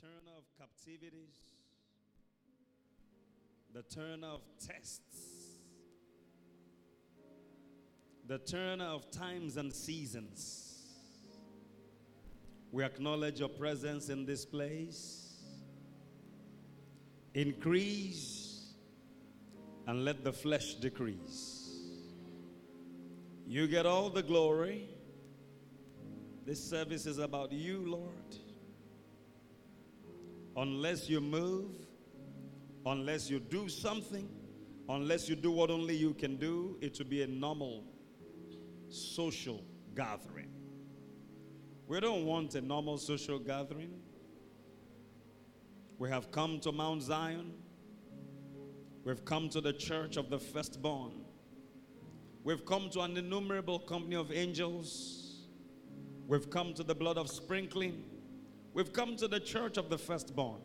turner of captivities, the turner of tests, the turner of times and seasons. We acknowledge your presence in this place. Increase and let the flesh decrease. You get all the glory. This service is about you, Lord unless you move, unless you do something, unless you do what only you can do, it will be a normal social gathering. We don't want a normal social gathering. We have come to Mount Zion. We've come to the church of the firstborn. We've come to an innumerable company of angels. We've come to the blood of sprinkling. We've come to the church of the firstborn.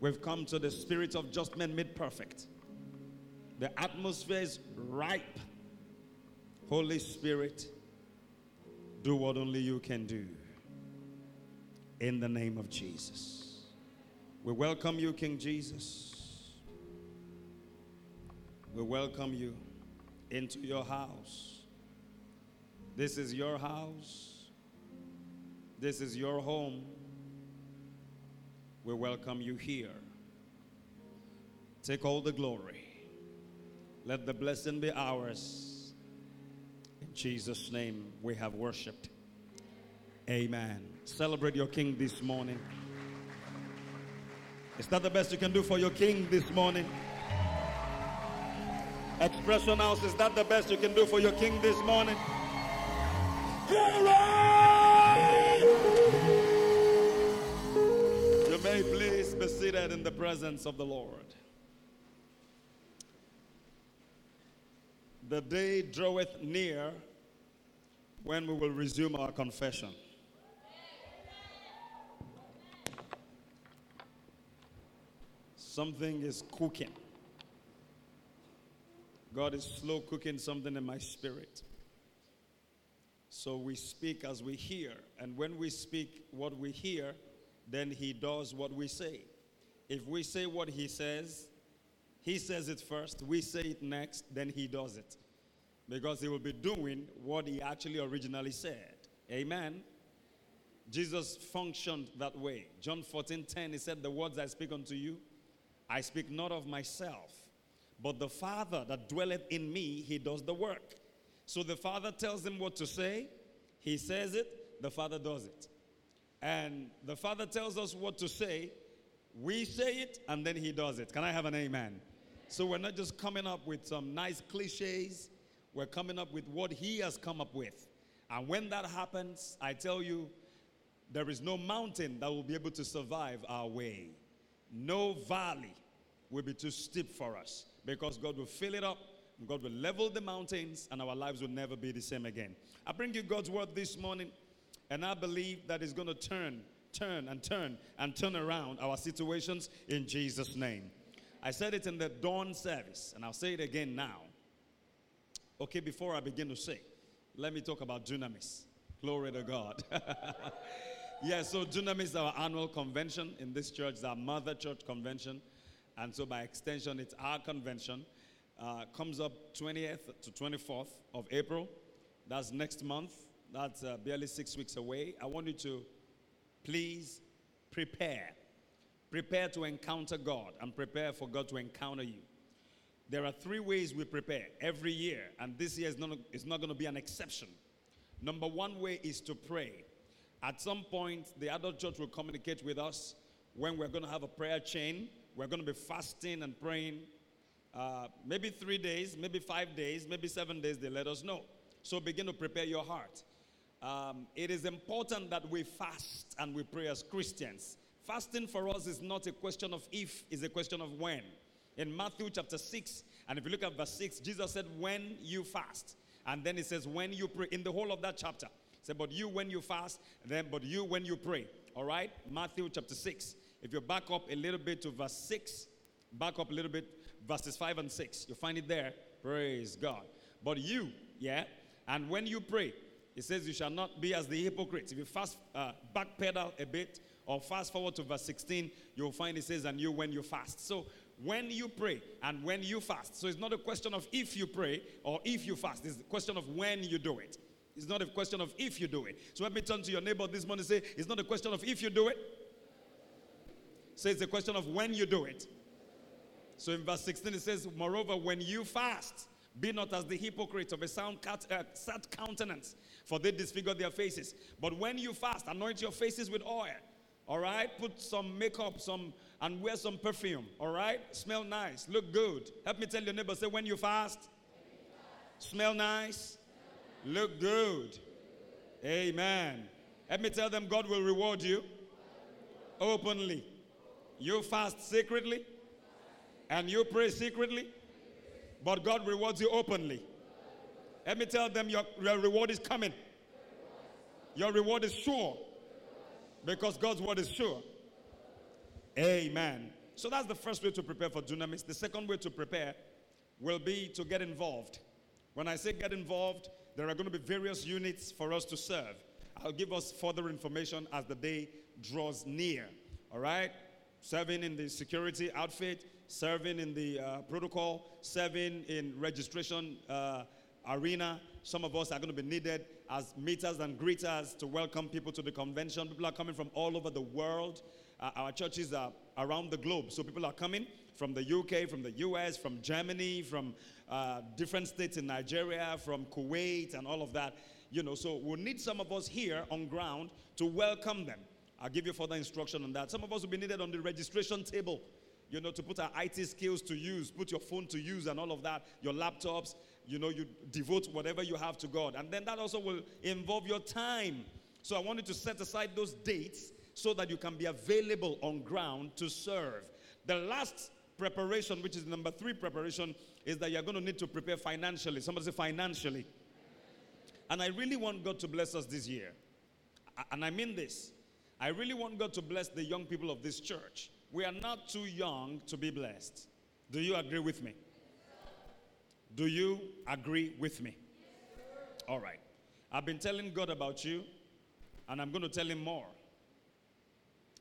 We've come to the spirit of just men made perfect. The atmosphere is ripe. Holy Spirit, do what only you can do. In the name of Jesus. We welcome you, King Jesus. We welcome you into your house. This is your house. This is your home. We welcome you here. Take all the glory. Let the blessing be ours. In Jesus' name, we have worshiped. Amen. Celebrate your King this morning. Is that the best you can do for your King this morning? Expression House, is that the best you can do for your King this morning? You be seated in the presence of the Lord. The day draweth near when we will resume our confession. Something is cooking. God is slow cooking something in my spirit. So we speak as we hear. And when we speak what we hear, then He does what we say. If we say what He says, He says it first, we say it next, then He does it. Because He will be doing what He actually originally said. Amen. Jesus functioned that way. John 14 10, He said, The words I speak unto you, I speak not of myself, but the Father that dwelleth in me, He does the work. So the Father tells him what to say, He says it, the Father does it. And the Father tells us what to say, we say it, and then He does it. Can I have an amen? So we're not just coming up with some nice cliches, we're coming up with what He has come up with. And when that happens, I tell you, there is no mountain that will be able to survive our way. No valley will be too steep for us because God will fill it up God will level the mountains and our lives will never be the same again. I bring you God's word this morning, and I believe that it's going to turn, turn, and turn, and turn around our situations in Jesus' name. I said it in the dawn service, and I'll say it again now. Okay, before I begin to say, let me talk about Dunamis. Glory to God. yeah, so Dunamis is our annual convention in this church, it's our mother church convention. And so, by extension, it's our convention uh, comes up 20th to 24th of April. That's next month. That's uh, barely six weeks away. I want you to please prepare. Prepare to encounter God and prepare for God to encounter you. There are three ways we prepare every year, and this year is not, is not going to be an exception. Number one way is to pray. At some point, the adult church will communicate with us when we're going to have a prayer chain. We're going to be fasting and praying uh, maybe three days, maybe five days, maybe seven days, they let us know. So begin to prepare your heart. Um, it is important that we fast and we pray as Christians. Fasting for us is not a question of if, it's a question of when. In Matthew chapter 6, and if you look at verse 6, Jesus said, When you fast. And then he says, When you pray. In the whole of that chapter, he said, But you when you fast, then but you when you pray. All right? Matthew chapter 6. If you back up a little bit to verse 6, back up a little bit, verses 5 and 6. You find it there. Praise God. But you, yeah, and when you pray, It says, You shall not be as the hypocrites. If you fast, uh, backpedal a bit, or fast forward to verse 16, you'll find it says, And you when you fast. So when you pray and when you fast. So it's not a question of if you pray or if you fast, it's a question of when you do it. It's not a question of if you do it. So let me turn to your neighbor this morning and say, It's not a question of if you do it. Say it's a question of when you do it. So in verse 16 it says, Moreover, when you fast, be not as the hypocrites of a sound cat, uh, sad countenance, for they disfigure their faces. But when you fast, anoint your faces with oil. All right? Put some makeup, some and wear some perfume. All right? Smell nice, look good. Help me tell your neighbor, say when you fast, smell nice, look good. Amen. Let me tell them God will reward you openly. You fast secretly and you pray secretly, but God rewards you openly. Let me tell them your, your reward is coming. Your reward is sure because God's word is sure. Amen. So that's the first way to prepare for dunamis. The second way to prepare will be to get involved. When I say get involved, there are going to be various units for us to serve. I'll give us further information as the day draws near. All right? Serving in the security outfit, serving in the uh, protocol, serving in registration uh, arena. Some of us are going to be needed as meeters and greeters to welcome people to the convention. People are coming from all over the world. Uh, our churches are around the globe. So people are coming from the UK, from the US, from Germany, from uh, different states in Nigeria, from Kuwait, and all of that. You know, so we'll need some of us here on ground to welcome them. I'll give you further instruction on that. Some of us will be needed on the registration table, you know, to put our IT skills to use, put your phone to use, and all of that, your laptops, you know, you devote whatever you have to God. And then that also will involve your time. So I wanted to set aside those dates so that you can be available on ground to serve. The last preparation, which is number three preparation, is that you're going to need to prepare financially. Somebody say financially. And I really want God to bless us this year. And I mean this. I really want God to bless the young people of this church. We are not too young to be blessed. Do you agree with me? Do you agree with me? All right. I've been telling God about you, and I'm going to tell him more.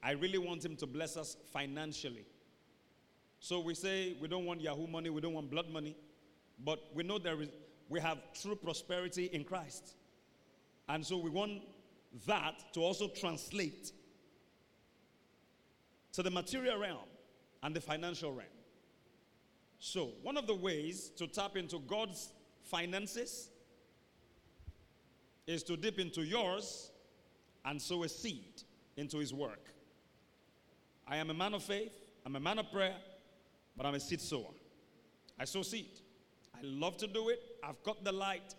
I really want him to bless us financially. So we say we don't want Yahoo money, we don't want blood money, but we know there is we have true prosperity in Christ. And so we want that to also translate to the material realm and the financial realm. So, one of the ways to tap into God's finances is to dip into yours and sow a seed into His work. I am a man of faith, I'm a man of prayer, but I'm a seed sower. I sow seed. I love to do it. I've got the light,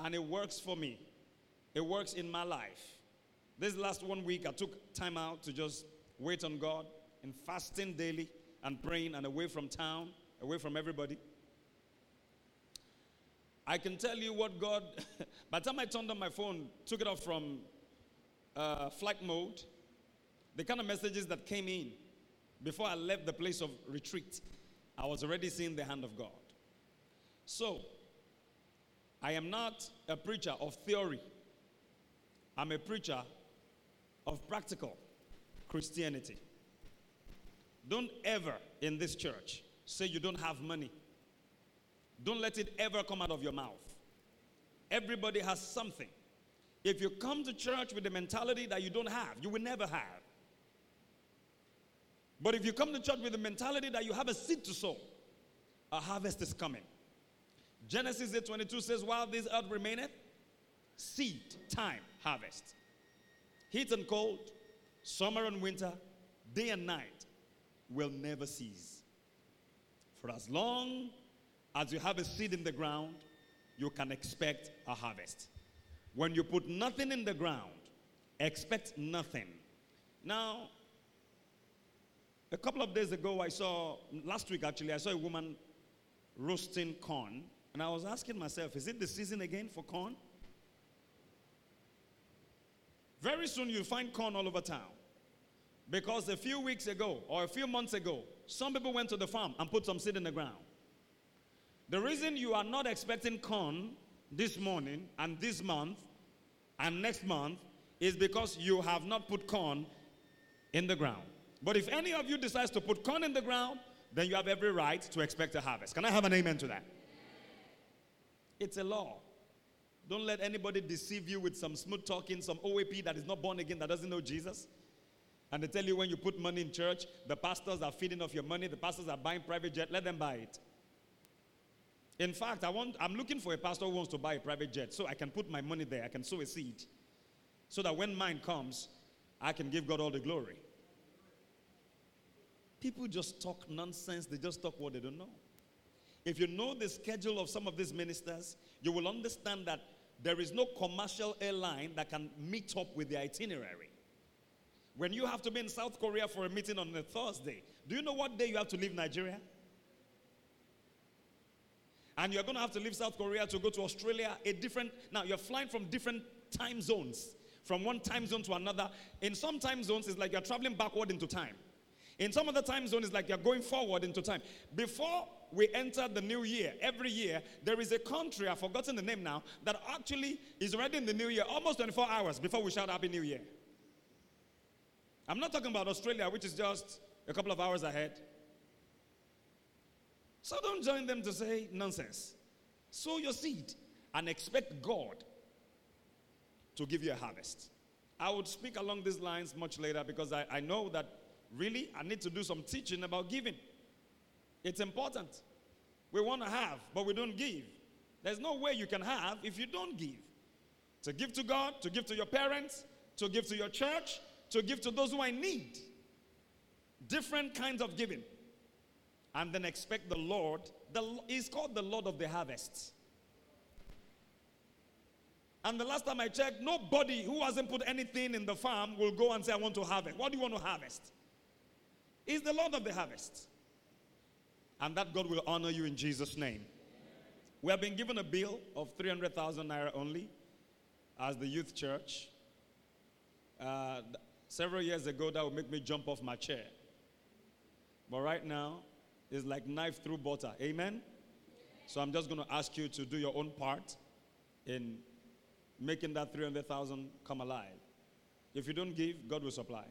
and it works for me. It works in my life. This last one week, I took time out to just wait on God in fasting daily and praying and away from town away from everybody. I can tell you what God, by the time I turned on my phone, took it off from uh, flight mode, the kind of messages that came in before I left the place of retreat, I was already seeing the hand of God. So, I am not a preacher of theory, I'm a preacher of practical Christianity. Don't ever in this church say you don't have money. Don't let it ever come out of your mouth. Everybody has something. If you come to church with the mentality that you don't have, you will never have. But if you come to church with the mentality that you have a seed to sow, a harvest is coming. Genesis 8:22 says, While this earth remaineth, seed, time, harvest. Heat and cold, summer and winter, day and night will never cease. For as long as you have a seed in the ground, you can expect a harvest. When you put nothing in the ground, expect nothing. Now, a couple of days ago, I saw, last week actually, I saw a woman roasting corn, and I was asking myself, is it the season again for corn? Very soon you'll find corn all over town. Because a few weeks ago or a few months ago, some people went to the farm and put some seed in the ground. The reason you are not expecting corn this morning and this month and next month is because you have not put corn in the ground. But if any of you decides to put corn in the ground, then you have every right to expect a harvest. Can I have an amen to that? It's a law. Don't let anybody deceive you with some smooth talking, some OAP that is not born again, that doesn't know Jesus. And they tell you when you put money in church, the pastors are feeding off your money, the pastors are buying private jet, let them buy it. In fact, I want, I'm looking for a pastor who wants to buy a private jet so I can put my money there, I can sow a seed. So that when mine comes, I can give God all the glory. People just talk nonsense, they just talk what they don't know. If you know the schedule of some of these ministers, you will understand that there is no commercial airline that can meet up with the itinerary. When you have to be in South Korea for a meeting on a Thursday, do you know what day you have to leave Nigeria? And you're going to have to leave South Korea to go to Australia, a different, now you're flying from different time zones, from one time zone to another. In some time zones, it's like you're traveling backward into time. In some other time zones, it's like you're going forward into time. Before we enter the new year, every year, there is a country, I've forgotten the name now, that actually is already in the new year, almost 24 hours before we shout Happy New Year. I'm not talking about Australia, which is just a couple of hours ahead. So don't join them to say nonsense. Sow your seed and expect God to give you a harvest. I would speak along these lines much later because I, I know that really I need to do some teaching about giving. It's important. We want to have, but we don't give. There's no way you can have if you don't give. To give to God, to give to your parents, to give to your church, to give to those who are in need. Different kinds of giving. And then expect the Lord, the, he's called the Lord of the harvest. And the last time I checked, nobody who hasn't put anything in the farm will go and say, I want to harvest. What do you want to harvest? He's the Lord of the harvest. And that God will honor you in Jesus' name. We have been given a bill of 300,000 naira only as the youth church. Uh, several years ago, that would make me jump off my chair. But right now, it's like knife through butter. Amen? So I'm just going to ask you to do your own part in making that 300,000 come alive. If you don't give, God will supply.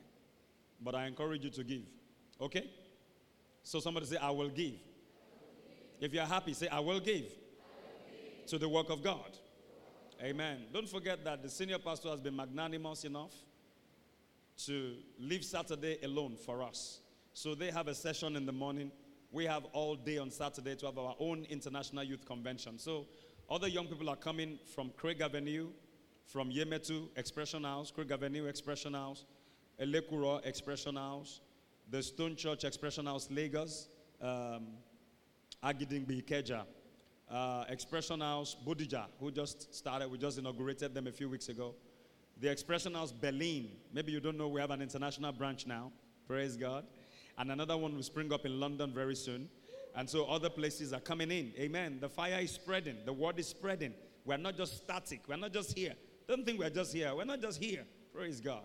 But I encourage you to give. Okay? So somebody say, I will give. If you're happy, say, I will give, to the work of God. Amen. Don't forget that the senior pastor has been magnanimous enough to leave Saturday alone for us. So they have a session in the morning. We have all day on Saturday to have our own international youth convention. So other young people are coming from Craig Avenue, from Yemetu Expression House, Craig Avenue Expression House, Elekuro Expression House, the Stone Church Expression House, Lagos, um, Agidingbi Ikeja, uh, Expression House, Bodija, who just started, we just inaugurated them a few weeks ago. The Expression House, Berlin. Maybe you don't know we have an international branch now. Praise God. And another one will spring up in London very soon. And so other places are coming in. Amen. The fire is spreading, the word is spreading. We're not just static, we're not just here. Don't think we're just here. We're not just here. Praise God.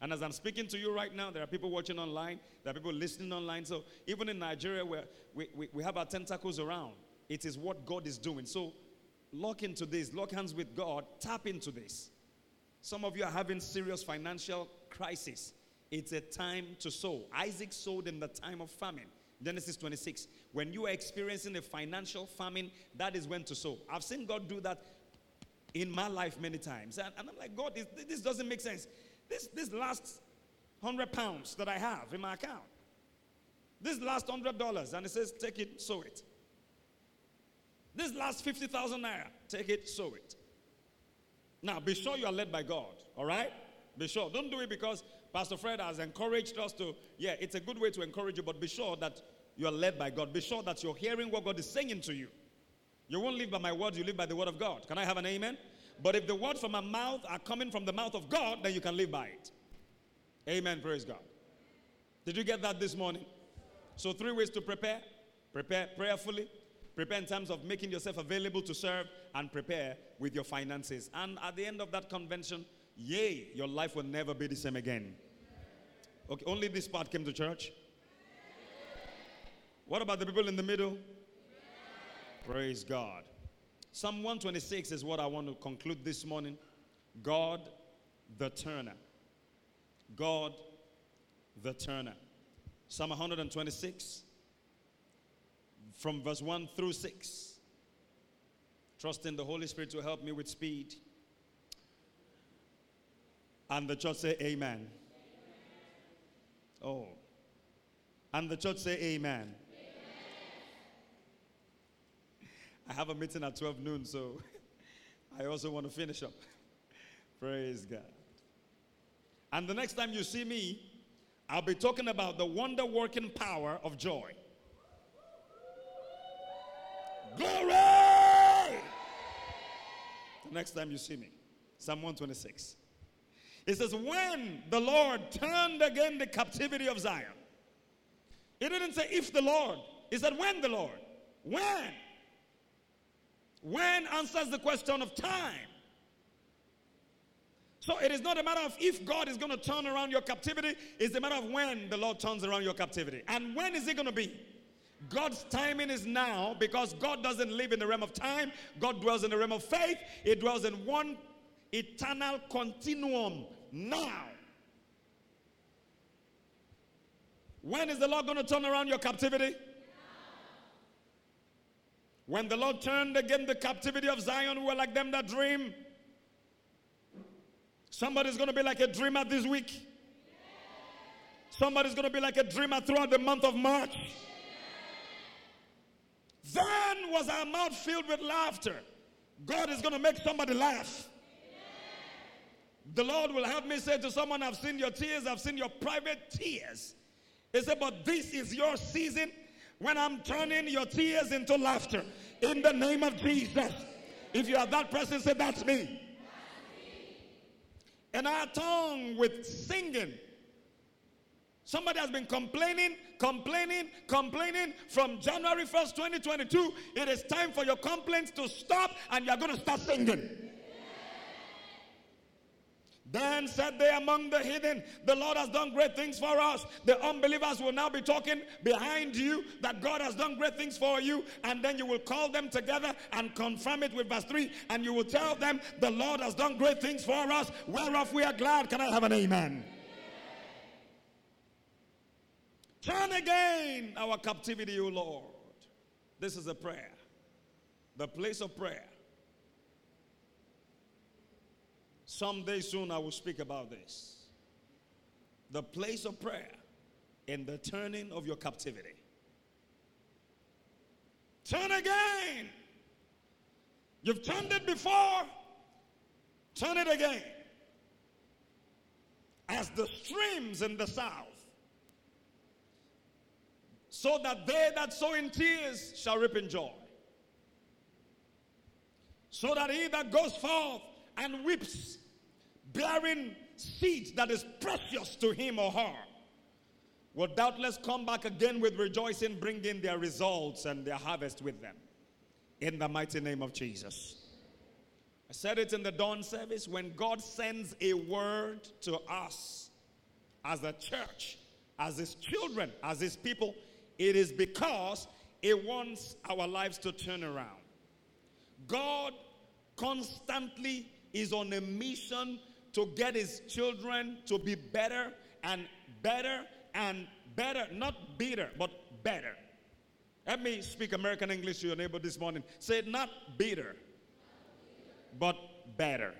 And as I'm speaking to you right now, there are people watching online, there are people listening online. So even in Nigeria, where we, we, we have our tentacles around, it is what God is doing. So lock into this, lock hands with God, tap into this. Some of you are having serious financial crisis. It's a time to sow. Isaac sowed in the time of famine. Genesis 26. When you are experiencing a financial famine, that is when to sow. I've seen God do that in my life many times. And, and I'm like, God, this, this doesn't make sense. This, this last hundred pounds that I have in my account, this last hundred dollars, and it says, take it, sow it. This last 50,000 naira, take it, sow it. Now, be sure you are led by God, all right? Be sure. Don't do it because Pastor Fred has encouraged us to, yeah, it's a good way to encourage you, but be sure that you are led by God. Be sure that you're hearing what God is saying to you. You won't live by my word, you live by the word of God. Can I have an amen? But if the words from my mouth are coming from the mouth of God, then you can live by it. Amen. Praise God. Did you get that this morning? So, three ways to prepare prepare prayerfully, prepare in terms of making yourself available to serve, and prepare with your finances. And at the end of that convention, yay, your life will never be the same again. Okay, only this part came to church. What about the people in the middle? Praise God. Psalm 126 is what I want to conclude this morning God the turner. God the turner. Psalm 126, from verse 1 through 6. Trusting the Holy Spirit to help me with speed. And the church say, Amen. amen. Oh. And the church say, Amen. amen. I have a meeting at 12 noon, so I also want to finish up. Praise God. And the next time you see me, I'll be talking about the wonder working power of joy. Glory! The next time you see me, Psalm 126. It says, When the Lord turned again the captivity of Zion. It didn't say if the Lord, it said when the Lord. When? When answers the question of time. So it is not a matter of if God is going to turn around your captivity, it's a matter of when the Lord turns around your captivity. And when is it going to be? God's timing is now because God doesn't live in the realm of time. God dwells in the realm of faith. He dwells in one eternal continuum now. When is the Lord going to turn around your captivity? When the Lord turned again the captivity of Zion, we were like them that dream. Somebody's going to be like a dreamer this week. Somebody's going to be like a dreamer throughout the month of March. Then was our mouth filled with laughter. God is going to make somebody laugh. The Lord will have me say to someone, I've seen your tears, I've seen your private tears. He said, But this is your season when I'm turning your tears into laughter. In the name of Jesus. If you are that person, say, That's me and our tongue with singing. Somebody has been complaining, complaining, complaining from January 1st, 2022. It is time for your complaints to stop and you're going to start singing. Then said they among the heathen, The Lord has done great things for us. The unbelievers will now be talking behind you that God has done great things for you. And then you will call them together and confirm it with verse 3. And you will tell them, The Lord has done great things for us, whereof we are glad. Can I have an amen? Turn again our captivity, O Lord. This is a prayer, the place of prayer. Someday soon I will speak about this. The place of prayer in the turning of your captivity. Turn again. You've turned it before, turn it again. As the streams in the south, so that they that sow in tears shall reap in joy. So that he that goes forth and weeps, bearing seed that is precious to him or her, will doubtless come back again with rejoicing, bringing their results and their harvest with them. In the mighty name of Jesus. I said it in the dawn service when God sends a word to us as a church, as his children, as his people, it is because he wants our lives to turn around. God constantly is on a mission to get his children to be better and better and better. Not bitter, but better. Let me speak American English to your neighbor this morning. Say, not bitter, but better.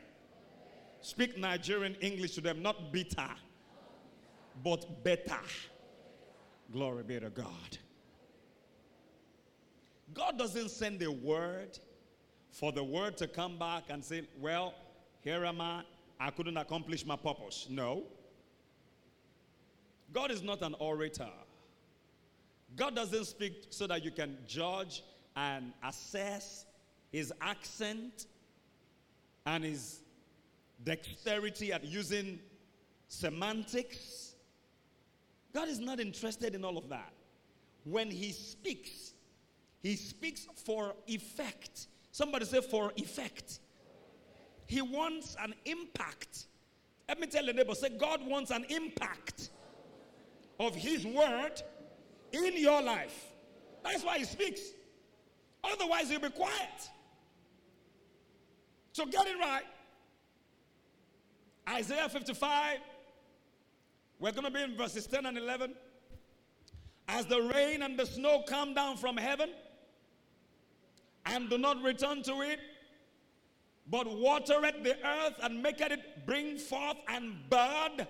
Speak Nigerian English to them, not bitter, but better. Glory be to God. God doesn't send a word for the word to come back and say, Well, here am I. I couldn't accomplish my purpose. No. God is not an orator. God doesn't speak so that you can judge and assess his accent and his dexterity at using semantics. God is not interested in all of that. When he speaks, he speaks for effect. Somebody say, for effect. He wants an impact. Let me tell the neighbor, say, God wants an impact of His word in your life. That's why He speaks. Otherwise, He'll be quiet. So get it right. Isaiah 55, we're going to be in verses 10 and 11. As the rain and the snow come down from heaven and do not return to it, but watereth the earth and maketh it bring forth and bud,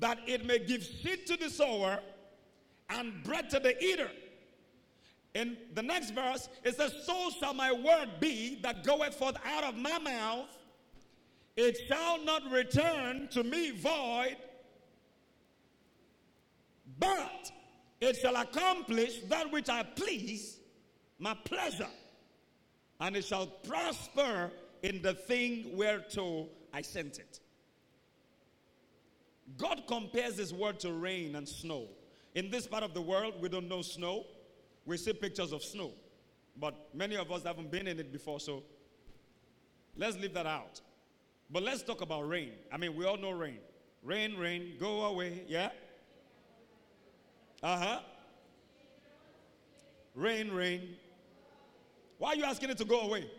that it may give seed to the sower and bread to the eater. In the next verse, it says, So shall my word be that goeth forth out of my mouth. It shall not return to me void, but it shall accomplish that which I please, my pleasure, and it shall prosper in the thing whereto I sent it. God compares his word to rain and snow. In this part of the world, we don't know snow. We see pictures of snow. But many of us haven't been in it before, so let's leave that out. But let's talk about rain. I mean, we all know rain. Rain, rain, go away. Yeah? Uh huh. Rain, rain. Why are you asking it to go away?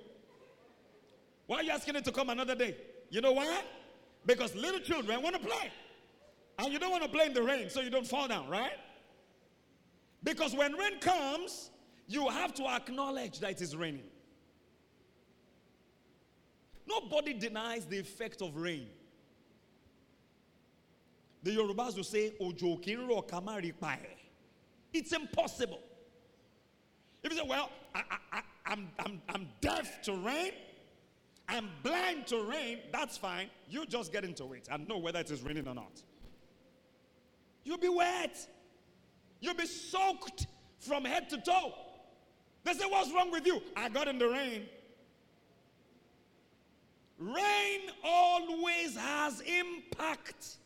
Why are you asking it to come another day? You know why? Because little children want to play. And you don't want to play in the rain so you don't fall down, right? Because when rain comes, you have to acknowledge that it is raining. Nobody denies the effect of rain. The Yorubas will say, Ojo kinro. It's impossible. If you say, well, I, I, I'm, I'm, I'm deaf to rain, I'm blind to rain, that's fine. You just get into it and know whether it is raining or not. You'll be wet. You'll be soaked from head to toe. They say, What's wrong with you? I got in the rain. Rain always has impact.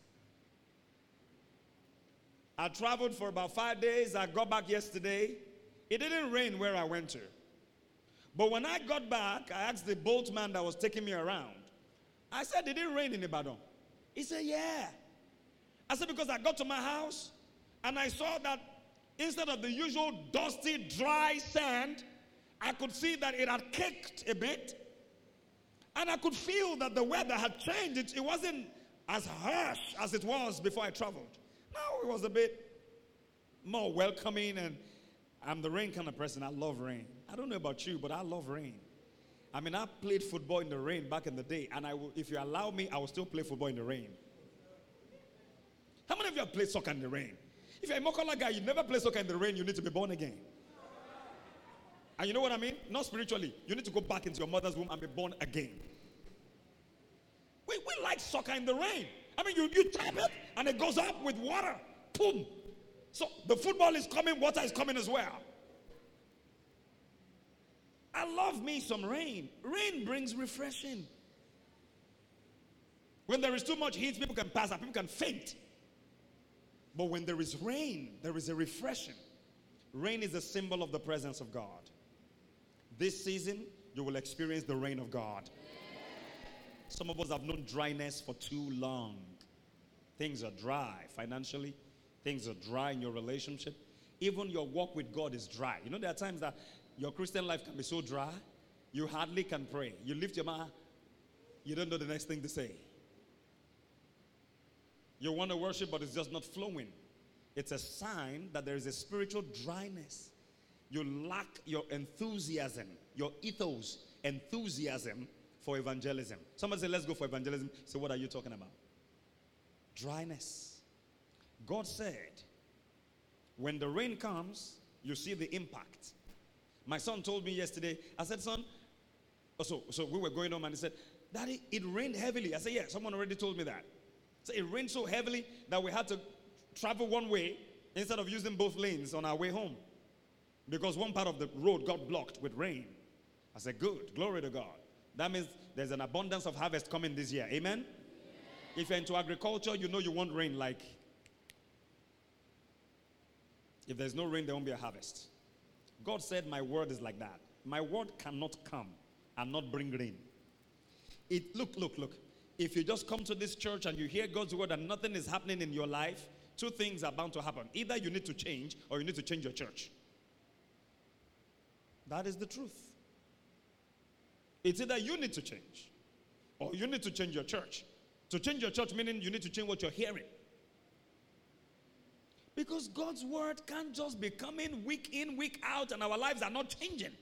I traveled for about five days. I got back yesterday. It didn't rain where I went to. But when I got back, I asked the boatman that was taking me around. I said, Did it rain in Ibadan? He said, Yeah. I said, Because I got to my house and I saw that instead of the usual dusty, dry sand, I could see that it had caked a bit. And I could feel that the weather had changed. It, it wasn't as harsh as it was before I traveled. Now it was a bit more welcoming, and I'm the rain kind of person. I love rain. I don't know about you, but I love rain. I mean, I played football in the rain back in the day, and I will, if you allow me, I will still play football in the rain. How many of you have played soccer in the rain? If you're a Mokola guy, you never play soccer in the rain, you need to be born again. And you know what I mean? Not spiritually. You need to go back into your mother's womb and be born again. We, we like soccer in the rain. I mean, you, you tap it and it goes up with water. Boom. So the football is coming, water is coming as well. I love me some rain. Rain brings refreshing. When there is too much heat, people can pass out, people can faint. But when there is rain, there is a refreshing. Rain is a symbol of the presence of God. This season, you will experience the rain of God. Some of us have known dryness for too long. Things are dry financially, things are dry in your relationship. Even your walk with God is dry. You know, there are times that your Christian life can be so dry, you hardly can pray. You lift your mouth, you don't know the next thing to say. You want to worship, but it's just not flowing. It's a sign that there is a spiritual dryness. You lack your enthusiasm, your ethos, enthusiasm for evangelism. Somebody say, Let's go for evangelism. Say, What are you talking about? Dryness. God said, When the rain comes, you see the impact. My son told me yesterday, I said, Son, oh, so, so we were going home and he said, Daddy, it rained heavily. I said, Yeah, someone already told me that. So it rained so heavily that we had to travel one way instead of using both lanes on our way home because one part of the road got blocked with rain. I said, Good, glory to God. That means there's an abundance of harvest coming this year. Amen? Amen? If you're into agriculture, you know you want rain like. If there's no rain, there won't be a harvest. God said, My word is like that. My word cannot come and not bring rain. It look, look, look. If you just come to this church and you hear God's word and nothing is happening in your life, two things are bound to happen. Either you need to change or you need to change your church. That is the truth. It's either you need to change or you need to change your church. To change your church, meaning you need to change what you're hearing. Because God's word can't just be coming week in, week out, and our lives are not changing.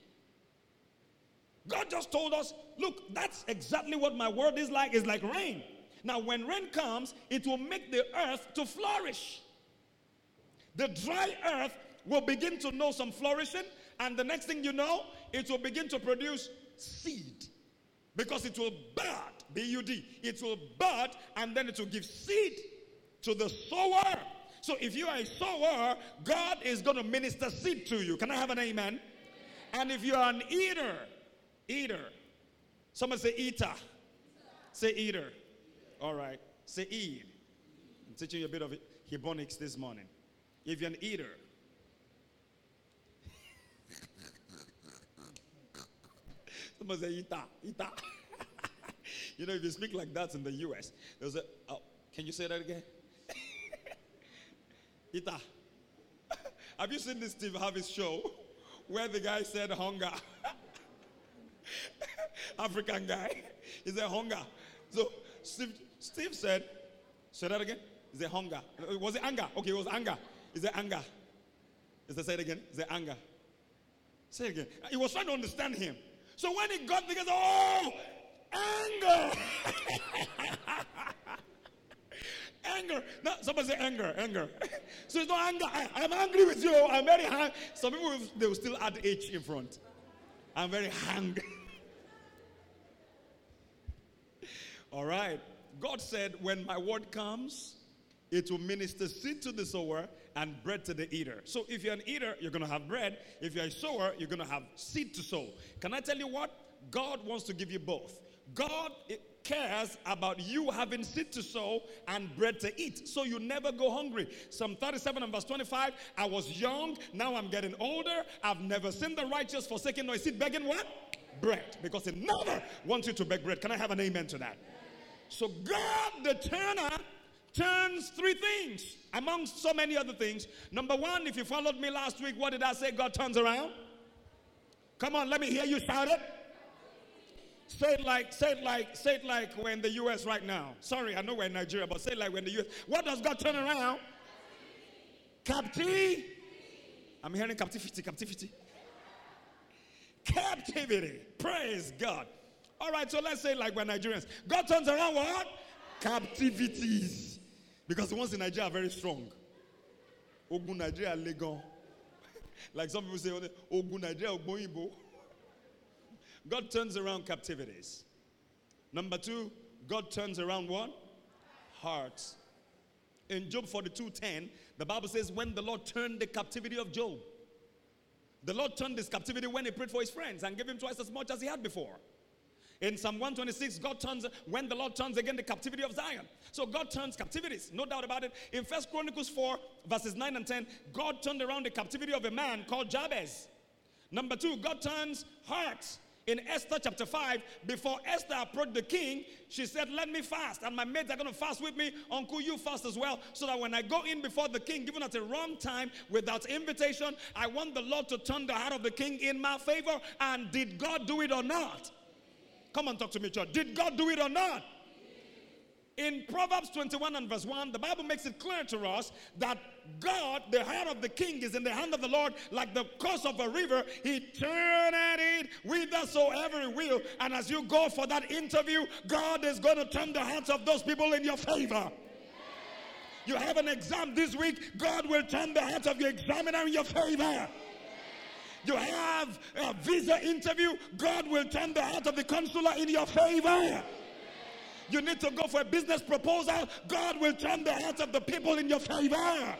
God just told us, look, that's exactly what my word is like. It's like rain. Now, when rain comes, it will make the earth to flourish. The dry earth will begin to know some flourishing, and the next thing you know, it will begin to produce seed. Because it will bud, B U D. It will bud, and then it will give seed to the sower. So if you are a sower, God is going to minister seed to you. Can I have an amen? And if you are an eater, eater, someone say eater. Say eater. All right. Say eat. I'm teaching you a bit of Hebonics this morning. If you're an eater, someone say eater, eater. you know, if you speak like that in the US, there's a, oh, can you say that again? Eater. Have you seen this Steve Harvey show where the guy said hunger? African guy. He said hunger. So Steve, Steve said, say that again. Is it hunger? Was it anger? Okay, it was anger. Is it anger? Is it say it again? Is it anger? Say it again. He was trying to understand him. So when he got there, he oh, anger. anger. No, somebody say anger, anger. so it's not anger. I, am angry with you. I'm very hungry. Some people, they will still add H in front. I'm very hungry. All right. God said, when my word comes, it will minister seed to the sower and bread to the eater. So if you're an eater, you're going to have bread. If you're a sower, you're going to have seed to sow. Can I tell you what? God wants to give you both. God cares about you having seed to sow and bread to eat so you never go hungry. Psalm 37 and verse 25 I was young, now I'm getting older. I've never seen the righteous forsaken nor seed begging what? Bread. Because He never wants you to beg bread. Can I have an amen to that? So God, the turner, turns three things amongst so many other things. Number one, if you followed me last week, what did I say? God turns around. Come on, let me hear you shout it. Say it like, say it like, say it like we're in the U.S. right now. Sorry, I know we're in Nigeria, but say it like we're in the U.S. What does God turn around? Captivity. I'm hearing captivity, captivity. Captivity. Praise God. All right, so let's say like we're Nigerians. God turns around what? Captivities. Because the ones in Nigeria are very strong. Ogun Nigeria Legon. like some people say, oh, Ogun Nigeria Ogun God turns around captivities. Number two, God turns around what? Hearts. In Job 42:10, the Bible says, when the Lord turned the captivity of Job, the Lord turned his captivity when he prayed for his friends and gave him twice as much as he had before. In Psalm 126, God turns, when the Lord turns again the captivity of Zion. So God turns captivities, no doubt about it. In First Chronicles 4, verses 9 and 10, God turned around the captivity of a man called Jabez. Number two, God turns hearts. In Esther chapter 5, before Esther approached the king, she said, Let me fast, and my maids are going to fast with me. Uncle, you fast as well, so that when I go in before the king, given at a wrong time, without invitation, I want the Lord to turn the heart of the king in my favor. And did God do it or not? Come on, talk to me, church. Did God do it or not? In Proverbs 21 and verse 1, the Bible makes it clear to us that God, the heart of the king, is in the hand of the Lord like the course of a river. He turneth it whithersoever he will. And as you go for that interview, God is going to turn the hearts of those people in your favor. You have an exam this week, God will turn the hearts of your examiner in your favor you have a visa interview, God will turn the heart of the consular in your favor. You need to go for a business proposal, God will turn the hearts of the people in your favor.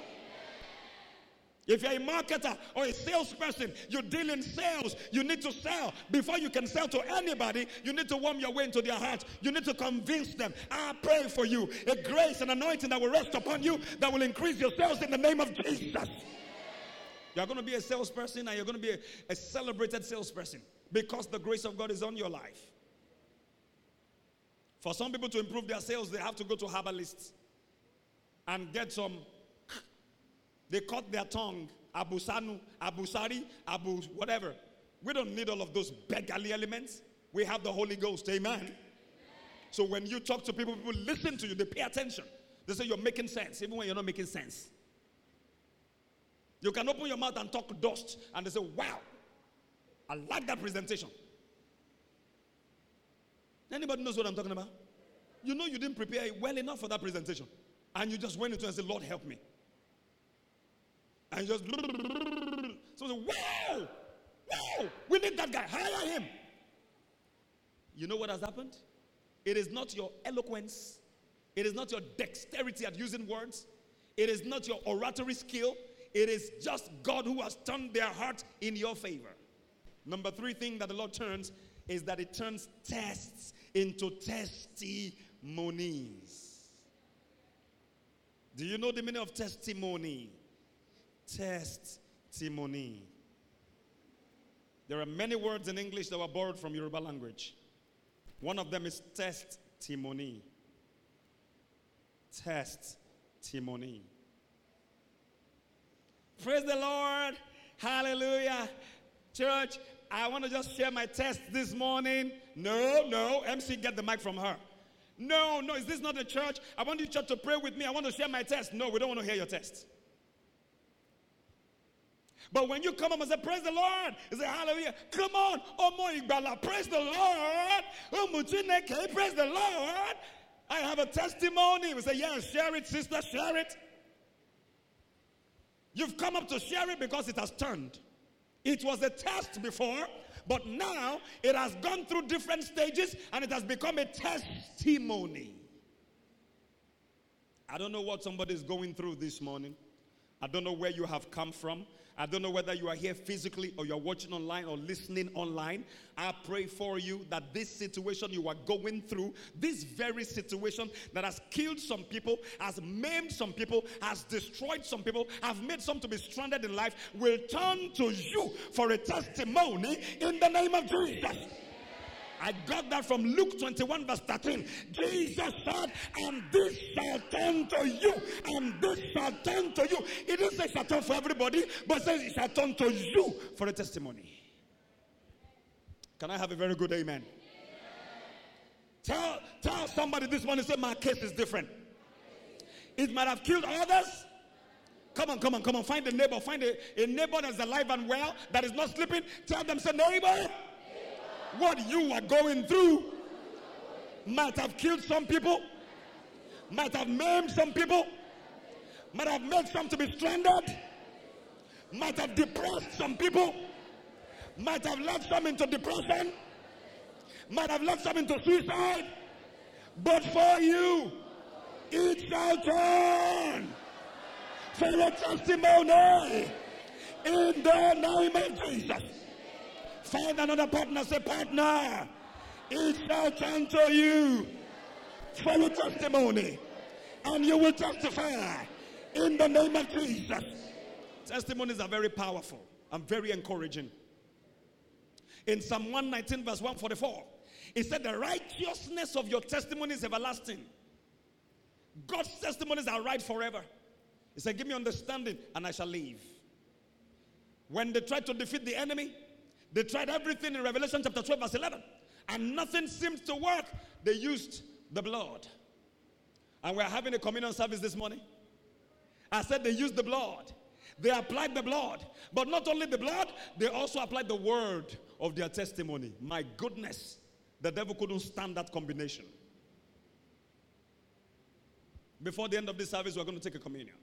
If you're a marketer or a salesperson, you deal in sales, you need to sell. Before you can sell to anybody, you need to warm your way into their hearts. You need to convince them. I pray for you a grace and anointing that will rest upon you that will increase your sales in the name of Jesus. You're going to be a salesperson and you're going to be a, a celebrated salesperson because the grace of God is on your life. For some people to improve their sales, they have to go to herbalists and get some. They cut their tongue, Abu Sanu, Abu Sari, Abu whatever. We don't need all of those beggarly elements. We have the Holy Ghost. Amen. So when you talk to people, people listen to you, they pay attention. They say you're making sense, even when you're not making sense. You can open your mouth and talk dust, and they say, Wow, I like that presentation. Anybody knows what I'm talking about? You know you didn't prepare well enough for that presentation. And you just went into and said, Lord, help me. And you just so say, wow, wow, we need that guy. Hire him. You know what has happened? It is not your eloquence, it is not your dexterity at using words, it is not your oratory skill. It is just God who has turned their heart in your favor. Number three thing that the Lord turns is that it turns tests into testimonies. Do you know the meaning of testimony? Testimony. There are many words in English that were borrowed from Yoruba language. One of them is testimony. Testimony. Praise the Lord. Hallelujah. Church, I want to just share my test this morning. No, no. MC, get the mic from her. No, no. Is this not a church? I want you, church, to pray with me. I want to share my test. No, we don't want to hear your test. But when you come up and say, Praise the Lord, you say, Hallelujah. Come on. Oh, my Praise the Lord. Oh, praise the Lord. I have a testimony. We say, Yes, share it, sister, share it. You've come up to share it because it has turned. It was a test before, but now it has gone through different stages and it has become a testimony. I don't know what somebody is going through this morning. I don't know where you have come from. I don't know whether you are here physically or you're watching online or listening online. I pray for you that this situation you are going through, this very situation that has killed some people, has maimed some people, has destroyed some people, have made some to be stranded in life, will turn to you for a testimony in the name of Jesus. I got that from Luke 21, verse 13. Jesus said, And this shall turn to you, and this shall turn to you. It didn't say shall turn for everybody, but says it shall turn to you for a testimony. Can I have a very good amen? amen? Tell, tell somebody this morning, say, My case is different. It might have killed others. Come on, come on, come on. Find a neighbor. Find a, a neighbor that's alive and well, that is not sleeping. Tell them, say, neighbor, what you are going through might have killed some people, might have maimed some people, might have made some to be stranded, might have depressed some people, might have led some into depression, might have led some into suicide. But for you, it shall turn for a testimony in the name of Jesus. Find another partner. Say, partner, it shall turn to you for testimony. And you will testify in the name of Jesus. Testimonies are very powerful and very encouraging. In Psalm 119, verse 144, it said, The righteousness of your testimony is everlasting. God's testimonies are right forever. He said, Give me understanding, and I shall live. When they tried to defeat the enemy, they tried everything in Revelation chapter 12, verse 11, and nothing seemed to work. They used the blood. And we're having a communion service this morning. I said they used the blood. They applied the blood. But not only the blood, they also applied the word of their testimony. My goodness, the devil couldn't stand that combination. Before the end of this service, we're going to take a communion.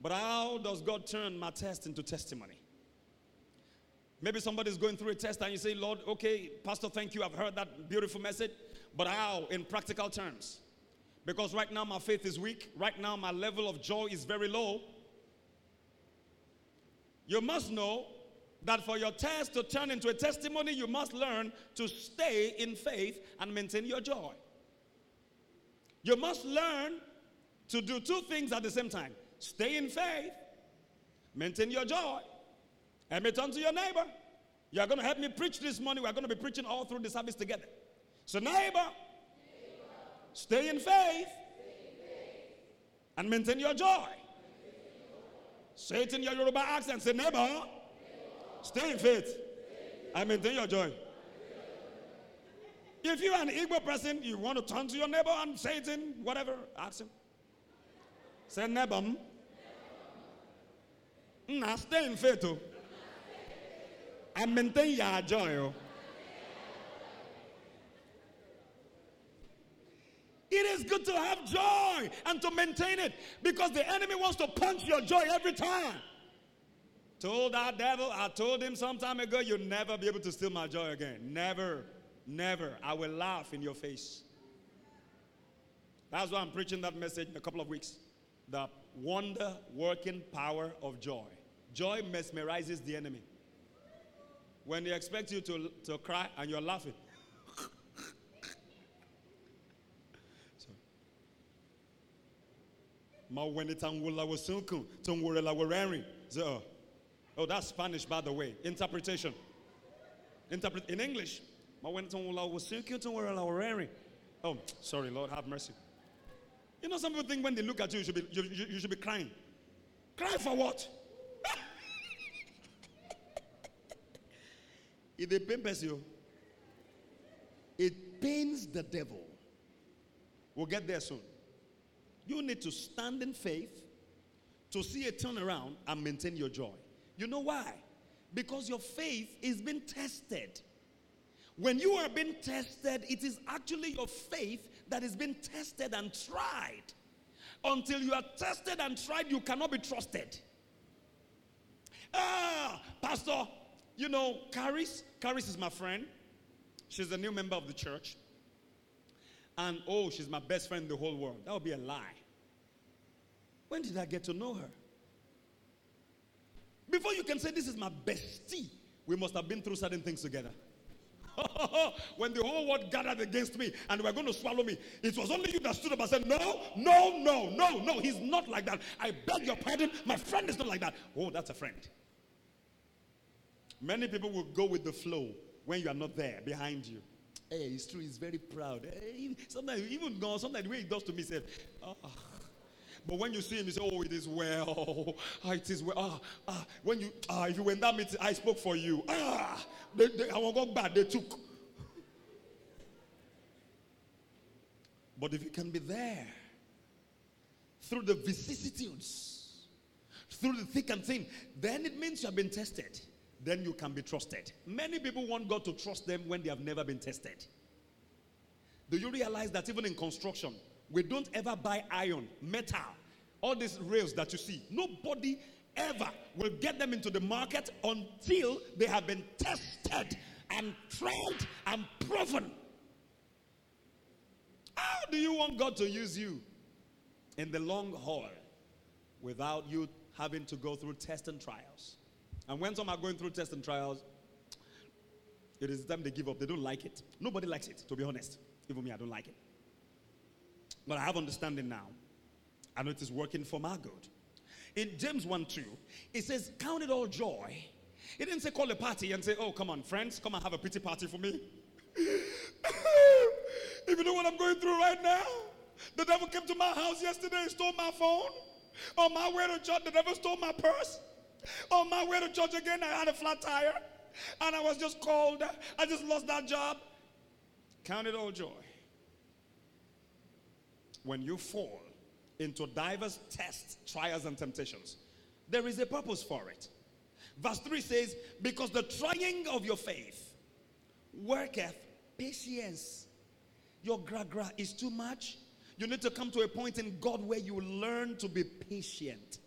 But how does God turn my test into testimony? Maybe somebody's going through a test and you say, Lord, okay, Pastor, thank you. I've heard that beautiful message. But how, in practical terms? Because right now my faith is weak. Right now my level of joy is very low. You must know that for your test to turn into a testimony, you must learn to stay in faith and maintain your joy. You must learn to do two things at the same time stay in faith, maintain your joy. And me turn to your neighbor. You are going to help me preach this morning. We're going to be preaching all through the service together. So, neighbor, neighbor. Stay, in faith, and maintain your joy. Say it in your Yoruba accent. Say, neighbor, neighbor. stay in faith and maintain your joy. If you're an Igbo person, you want to turn to your neighbor and say it in whatever, accent. Say, neighbor, mm, now stay in faith oh. And maintain your joy. It is good to have joy and to maintain it because the enemy wants to punch your joy every time. Told that devil, I told him some time ago, you'll never be able to steal my joy again. Never, never. I will laugh in your face. That's why I'm preaching that message in a couple of weeks. The wonder working power of joy. Joy mesmerizes the enemy. When they expect you to, to cry and you're laughing, Ma wenitangula wasunku, tungurela warari. Oh, that's Spanish, by the way. Interpretation. Interpret in English. Oh, sorry, Lord, have mercy. You know, some people think when they look at you, you should be, you, you, you should be crying. Cry for what? It pains you, it pains the devil. We'll get there soon. You need to stand in faith to see a turnaround and maintain your joy. You know why? Because your faith is being tested. When you are being tested, it is actually your faith that is being tested and tried. Until you are tested and tried, you cannot be trusted. Ah, Pastor, you know, Caris, Caris is my friend. She's a new member of the church. And oh, she's my best friend in the whole world. That would be a lie. When did I get to know her? Before you can say this is my bestie, we must have been through certain things together. when the whole world gathered against me and were going to swallow me, it was only you that stood up and said, No, no, no, no, no, he's not like that. I beg your pardon. My friend is not like that. Oh, that's a friend. Many people will go with the flow when you are not there behind you. Hey, it's true, he's very proud. Hey, sometimes, even God, sometimes the way he does to me, said, oh. But when you see him, you say, Oh, it is well. Ah, it is well. Ah, ah. When you, ah, if you went that meeting, I spoke for you. Ah, they, they, I won't go bad. They took. But if you can be there through the vicissitudes, through the thick and thin, then it means you have been tested. Then you can be trusted. Many people want God to trust them when they have never been tested. Do you realize that even in construction, we don't ever buy iron, metal, all these rails that you see. Nobody ever will get them into the market until they have been tested and tried and proven. How do you want God to use you in the long haul without you having to go through tests and trials? And when some are going through tests and trials, it is time they give up. They don't like it. Nobody likes it, to be honest. Even me, I don't like it. But I have understanding now. I know it is working for my good. In James 1 2, it says, Count it all joy. It didn't say call a party and say, Oh, come on, friends, come and have a pity party for me. if you know what I'm going through right now, the devil came to my house yesterday and stole my phone. On my way to church, the devil stole my purse. On my way to church again, I had a flat tire. And I was just called. I just lost that job. Count it all joy when you fall into diverse tests, trials, and temptations, there is a purpose for it. Verse 3 says, Because the trying of your faith worketh patience. Your gra gra is too much. You need to come to a point in God where you learn to be patient.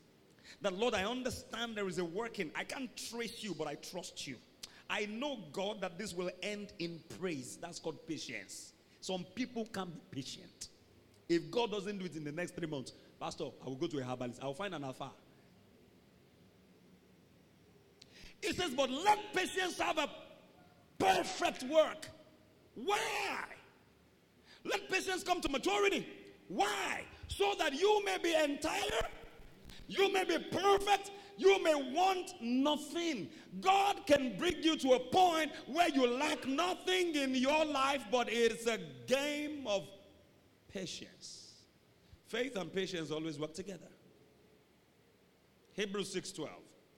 That, Lord, I understand there is a working. I can't trace you, but I trust you. I know, God, that this will end in praise. That's called patience. Some people can't be patient. If God doesn't do it in the next three months, Pastor, I will go to a herbalist. I will find an alpha. It says, but let patience have a perfect work. Why? Let patience come to maturity. Why? So that you may be entire, you may be perfect, you may want nothing. God can bring you to a point where you lack nothing in your life, but it's a game of patience. Faith and patience always work together. Hebrews 6:12.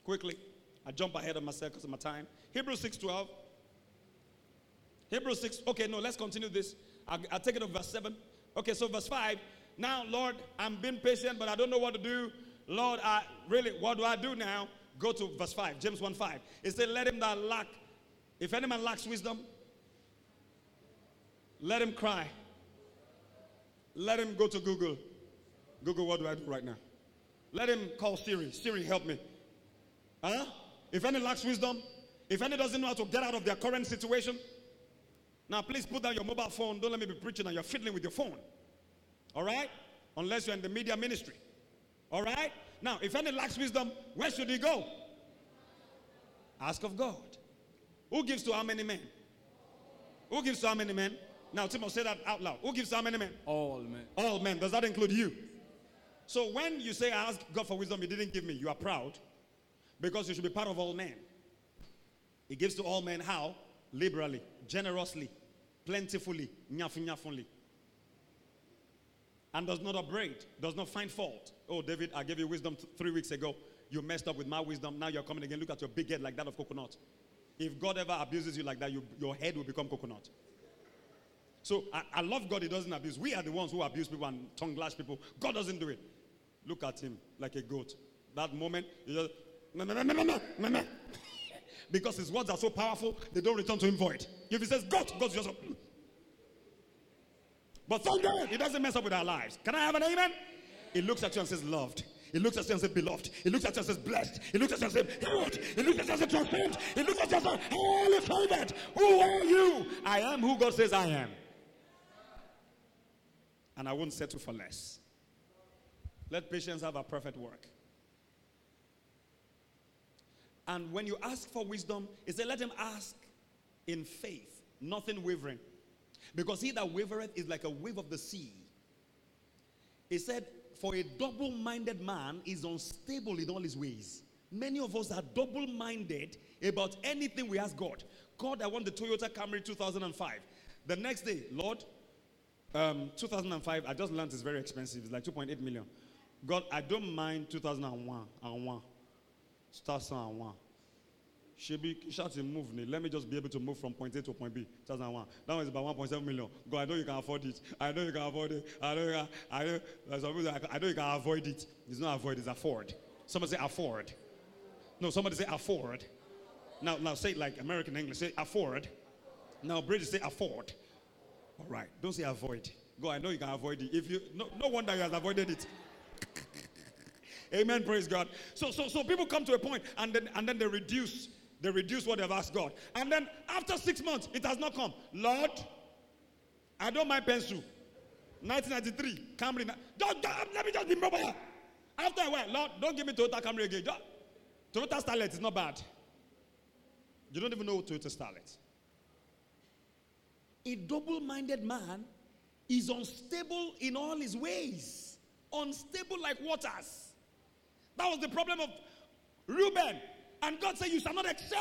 Quickly, I jump ahead of myself because of my time. Hebrews 6:12. Hebrews 6. Okay, no, let's continue this. I'll, I'll take it to verse 7. Okay, so verse 5. Now, Lord, I'm being patient, but I don't know what to do. Lord, I really, what do I do now? Go to verse 5, James 1 5. It said, Let him that lack, if any man lacks wisdom, let him cry. Let him go to Google. Google, what do I do right now? Let him call Siri. Siri, help me. Huh? If any lacks wisdom, if any doesn't know how to get out of their current situation, now please put down your mobile phone. Don't let me be preaching and you're fiddling with your phone. All right? Unless you're in the media ministry. All right? Now, if any lacks wisdom, where should he go? Ask of God. Who gives to how many men? Who gives to how many men? Now, Timothy, say that out loud. Who gives to how many men? All men. All men. Does that include you? So when you say, I ask God for wisdom, He didn't give me, you are proud because you should be part of all men. He gives to all men how? Liberally, generously, plentifully, nyafunyafunly. And does not upbraid, does not find fault. Oh, David, I gave you wisdom th- three weeks ago. You messed up with my wisdom. Now you're coming again. Look at your big head like that of coconut. If God ever abuses you like that, you, your head will become coconut. So I, I love God, He doesn't abuse. We are the ones who abuse people and tongue lash people. God doesn't do it. Look at Him like a goat. That moment, just, because His words are so powerful, they don't return to Him void. If He says goat, God just. Mm. But thank God, He doesn't mess up with our lives. Can I have an amen? He looks at you and says, loved. He looks at you and says, beloved. He looks at you and says, blessed. He looks at you and says, healed. He looks at you and says, transformed. He looks at you and says, highly favored. Who are you? I am who God says I am. And I won't settle for less. Let patience have a perfect work. And when you ask for wisdom, he said, let him ask in faith, nothing wavering. Because he that wavereth is like a wave of the sea. He said, For a double minded man is unstable in all his ways. Many of us are double minded about anything we ask God. God, I want the Toyota Camry 2005. The next day, Lord, um, 2005, I just learned it's very expensive. It's like 2.8 million. God, I don't mind 2001 and 1. 2001. Shebi, shout and move. Let me just be able to move from point A to point B. 2001. That was about 1.7 million. God, I know you can afford it. I know you can afford it. I know you can, I know, I know you can avoid it. It's not avoid, it's afford. Somebody say afford. No, somebody say afford. Now, now say it like American English. Say afford. Now, British say afford. All right. Don't say avoid. Go, I know you can avoid it. If you no, no wonder you have avoided it. Amen. Praise God. So, so, so people come to a point and then and then they reduce. They reduce what they've asked God. And then after six months, it has not come. Lord, I don't mind pencil. 1993, Camry. Just, just, let me just be mobile. After a while, Lord, don't give me Toyota Camry again. Just, Toyota Starlet is not bad. You don't even know Toyota Starlet. A double minded man is unstable in all his ways, unstable like waters. That was the problem of Reuben. And God said, You shall not excel.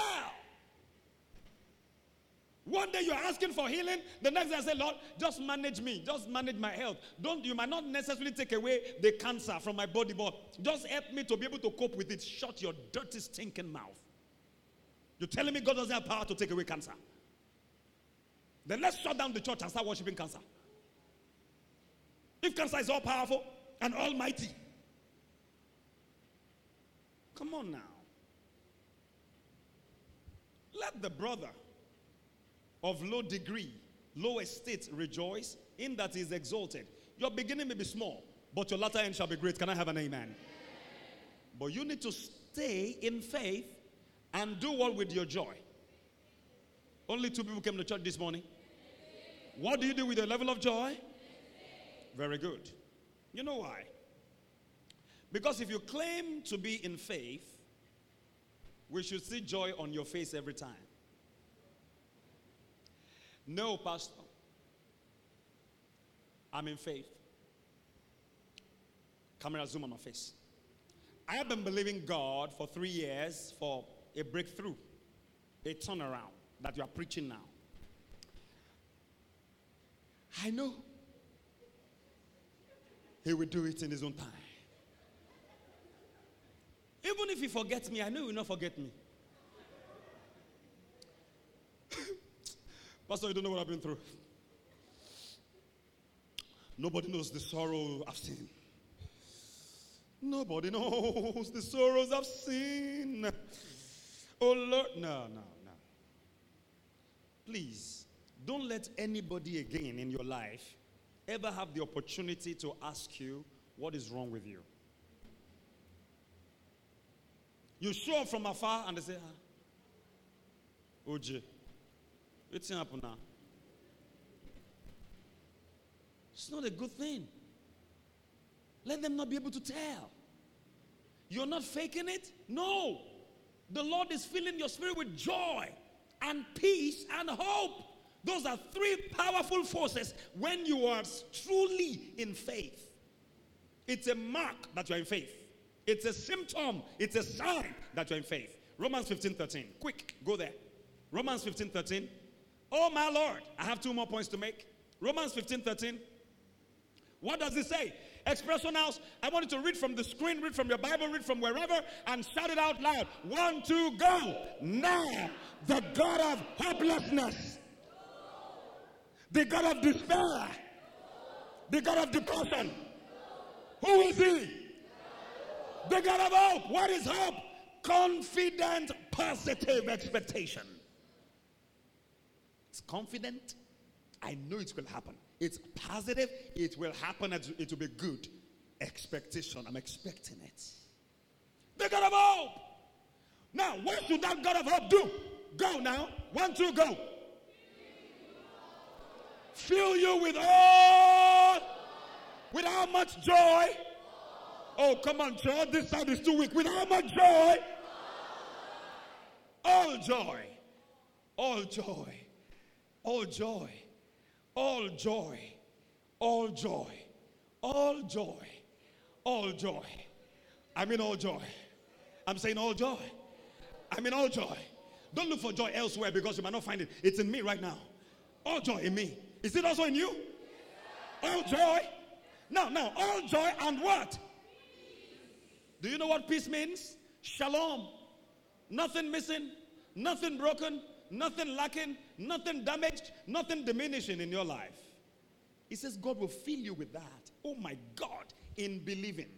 One day you're asking for healing, the next day I say, Lord, just manage me, just manage my health. Don't you might not necessarily take away the cancer from my body, but just help me to be able to cope with it. Shut your dirty, stinking mouth. You're telling me God doesn't have power to take away cancer. Then let's shut down the church and start worshiping cancer. If cancer is all powerful and almighty, come on now. Let the brother of low degree, low estate rejoice in that he is exalted. Your beginning may be small, but your latter end shall be great. Can I have an amen? But you need to stay in faith and do what with your joy. Only two people came to church this morning. What do you do with your level of joy? Very good. You know why? Because if you claim to be in faith, we should see joy on your face every time. No, Pastor. I'm in faith. Camera zoom on my face. I have been believing God for three years for a breakthrough, a turnaround that you are preaching now. I know He will do it in His own time. Even if He forgets me, I know He will not forget me. Pastor, you don't know what I've been through. Nobody knows the sorrow I've seen. Nobody knows the sorrows I've seen. Oh Lord. No, no, no. Please, don't let anybody again in your life ever have the opportunity to ask you what is wrong with you. You show up from afar and they say, ah, OJ, what's happening now? It's not a good thing. Let them not be able to tell. You're not faking it? No. The Lord is filling your spirit with joy and peace and hope. Those are three powerful forces when you are truly in faith. It's a mark that you're in faith. It's a symptom, it's a sign that you're in faith. Romans 15 13. Quick, go there. Romans 15 13. Oh, my Lord. I have two more points to make. Romans 15 13. What does it say? Expression House, I want you to read from the screen, read from your Bible, read from wherever, and shout it out loud. One, two, go. Now, the God of hopelessness, the God of despair, the God of depression. Who is He? The God of hope. What is hope? Confident, positive expectation. It's confident. I know it will happen. It's positive. It will happen. It will be good. Expectation. I'm expecting it. The God of hope. Now, what should that God of hope do? Go now. One, two, go. Fill you with all, with how much joy? Oh, come on, John. This side is too weak. With how much joy? All joy. All joy. All joy all joy, all joy, all joy, all joy. I mean, all joy. I'm saying all joy. I mean, all joy. Don't look for joy elsewhere because you might not find it. It's in me right now. All joy in me. Is it also in you? All joy. Now, now, all joy and what? Do you know what peace means? Shalom. Nothing missing, nothing broken, nothing lacking, nothing damaged, nothing diminishing in your life. He says God will fill you with that. Oh my God, in believing.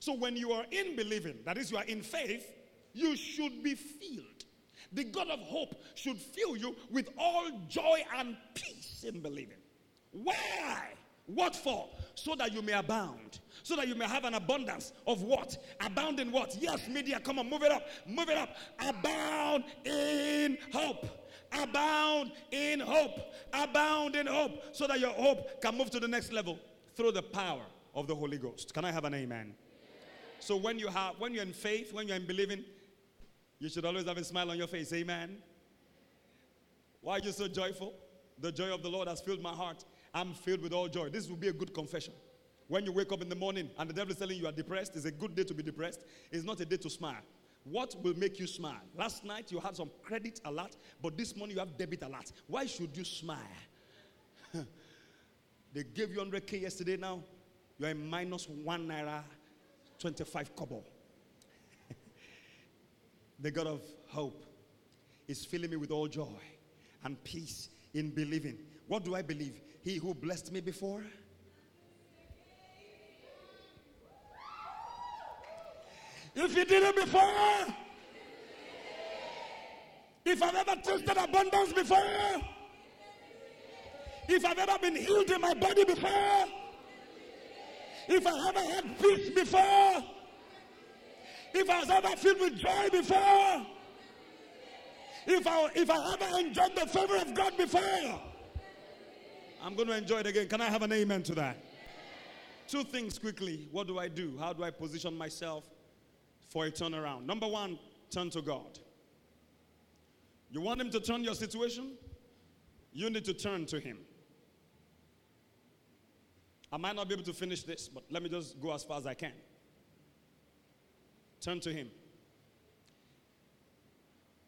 So when you are in believing, that is, you are in faith, you should be filled. The God of hope should fill you with all joy and peace in believing. Why? What for? So that you may abound. So that you may have an abundance of what? Abound in what? Yes, media, come on, move it up. Move it up. Abound in hope. Abound in hope. Abound in hope. So that your hope can move to the next level through the power of the Holy Ghost. Can I have an amen? So when you have when you're in faith, when you're in believing, you should always have a smile on your face. Amen. Why are you so joyful? The joy of the Lord has filled my heart. I'm filled with all joy. This will be a good confession. When you wake up in the morning and the devil is telling you are depressed, it's a good day to be depressed. It's not a day to smile. What will make you smile? Last night you had some credit alert, but this morning you have debit alert. Why should you smile? they gave you 100k yesterday now. You are in minus one naira, 25 kobo. the God of hope is filling me with all joy and peace in believing. What do I believe? He who blessed me before. If he did it before, if I've ever tasted abundance before, if I've ever been healed in my body before, if I ever had peace before, if I was ever filled with joy before, if I, if I ever enjoyed the favor of God before, I'm going to enjoy it again. Can I have an amen to that? Two things quickly. What do I do? How do I position myself for a turnaround? Number one, turn to God. You want Him to turn your situation? You need to turn to Him. I might not be able to finish this, but let me just go as far as I can. Turn to Him.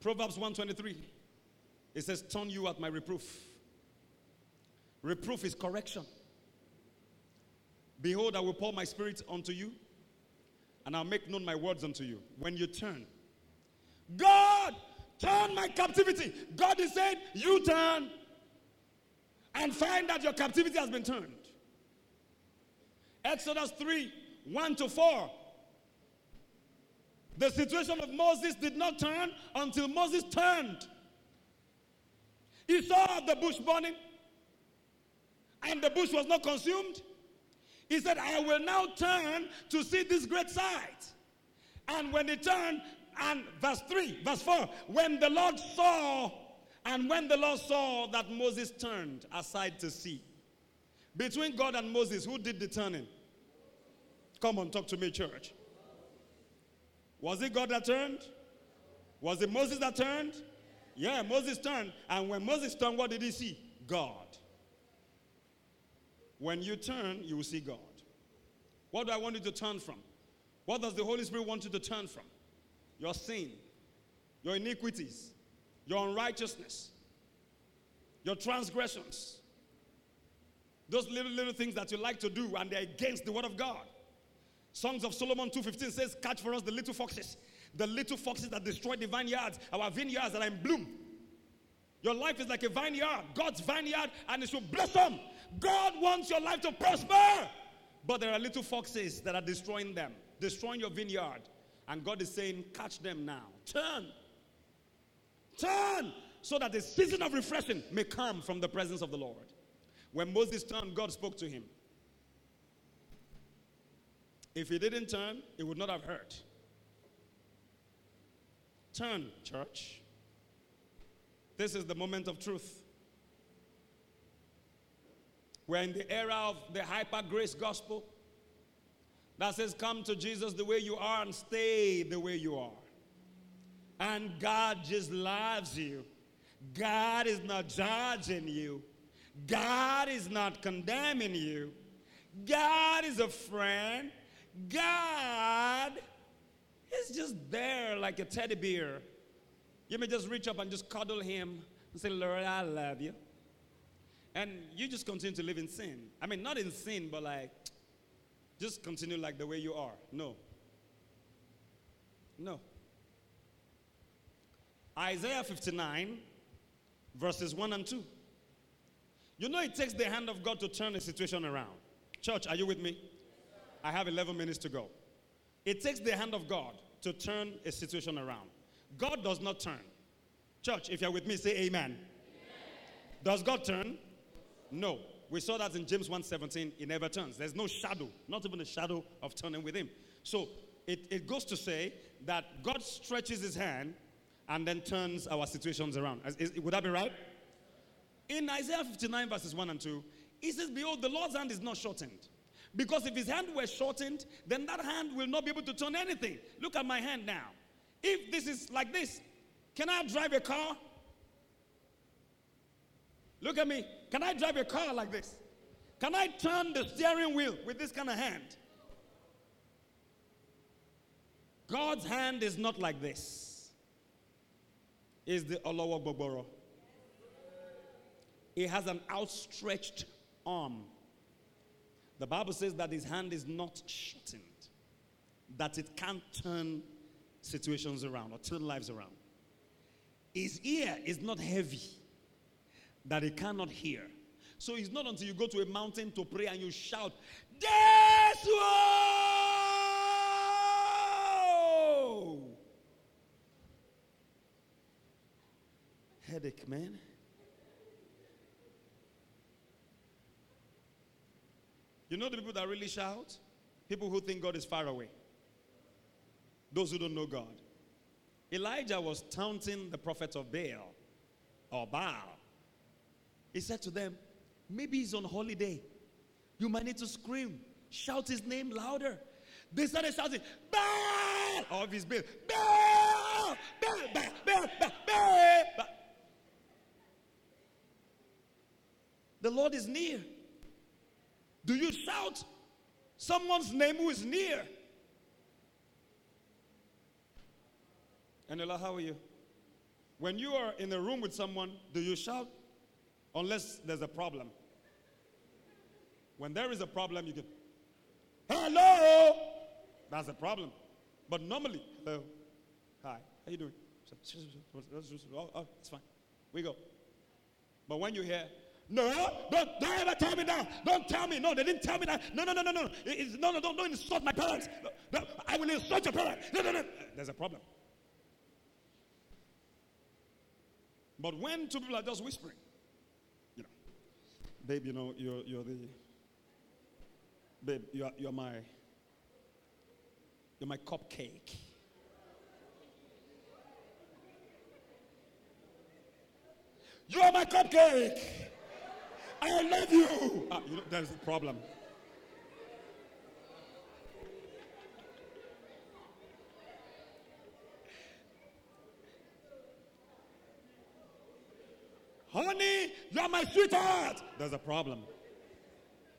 Proverbs 123. It says, Turn you at my reproof. Reproof is correction. Behold, I will pour my spirit unto you, and I'll make known my words unto you. When you turn, God, turn my captivity. God is saying, You turn. and find that your captivity has been turned. Exodus 3 1 to 4. The situation of Moses did not turn until Moses turned. He saw the bush burning, and the bush was not consumed. He said, I will now turn to see this great sight. And when he turned, and verse 3, verse 4, when the Lord saw, and when the Lord saw that Moses turned aside to see, between God and Moses, who did the turning? Come on, talk to me, church. Was it God that turned? Was it Moses that turned? Yeah, Moses turned. And when Moses turned, what did he see? God. When you turn, you will see God. What do I want you to turn from? What does the Holy Spirit want you to turn from? Your sin, your iniquities, your unrighteousness, your transgressions. Those little, little things that you like to do and they're against the Word of God. Songs of Solomon 2.15 says, catch for us the little foxes. The little foxes that destroy the vineyards, our vineyards that are in bloom. Your life is like a vineyard, God's vineyard, and it should blossom. God wants your life to prosper. But there are little foxes that are destroying them, destroying your vineyard. And God is saying, catch them now. Turn. Turn. So that the season of refreshing may come from the presence of the Lord. When Moses turned, God spoke to him. If he didn't turn, it would not have hurt. Turn, church. This is the moment of truth. We're in the era of the hyper grace gospel that says, Come to Jesus the way you are and stay the way you are. And God just loves you. God is not judging you. God is not condemning you. God is a friend. God is just there like a teddy bear. You may just reach up and just cuddle him and say, Lord, I love you. And you just continue to live in sin. I mean, not in sin, but like, just continue like the way you are. No. No. Isaiah 59, verses 1 and 2. You know, it takes the hand of God to turn a situation around. Church, are you with me? I have 11 minutes to go. It takes the hand of God to turn a situation around. God does not turn. Church, if you're with me, say amen. amen. Does God turn? No. We saw that in James 1:17, he never turns. There's no shadow, not even a shadow of turning with him. So it, it goes to say that God stretches his hand and then turns our situations around. Is, is, would that be right? In Isaiah 59, verses 1 and 2, he says, Behold, the Lord's hand is not shortened because if his hand were shortened, then that hand will not be able to turn anything. Look at my hand now. If this is like this, can I drive a car? Look at me. Can I drive a car like this? Can I turn the steering wheel with this kind of hand? God's hand is not like this. Is the Olawa Boboro. It has an outstretched arm the Bible says that his hand is not shortened, that it can't turn situations around or turn lives around. His ear is not heavy, that he cannot hear. So it's not until you go to a mountain to pray and you shout, This Headache, man. You know the people that really shout? People who think God is far away. Those who don't know God. Elijah was taunting the prophets of Baal or Baal. He said to them, Maybe he's on holiday. You might need to scream, shout his name louder. They started shouting, Baal! Or if he's Baal, Baal! Baal! Baal! Baal! Baal! Baal! The Lord is near. Do you shout someone's name who is near? Anela, how are you? When you are in a room with someone, do you shout? Unless there's a problem. When there is a problem, you can, hello! That's a problem. But normally, hello, hi, how you doing? Oh, it's fine. We go. But when you hear, No, don't, don't ever tell me that. Don't tell me. No, they didn't tell me that. No, no, no, no, no. It's, no, no, don't, don't insult my parents. No, no, I will insult your parents. No, no, no. There's a problem. But when two people are just whispering, babe, you know, you're, you're the, babe, you're, you're my, you're my cupcake. You are my cupcake. I love you. Ah, you know, there's a problem. Honey, you're my sweetheart. There's a problem.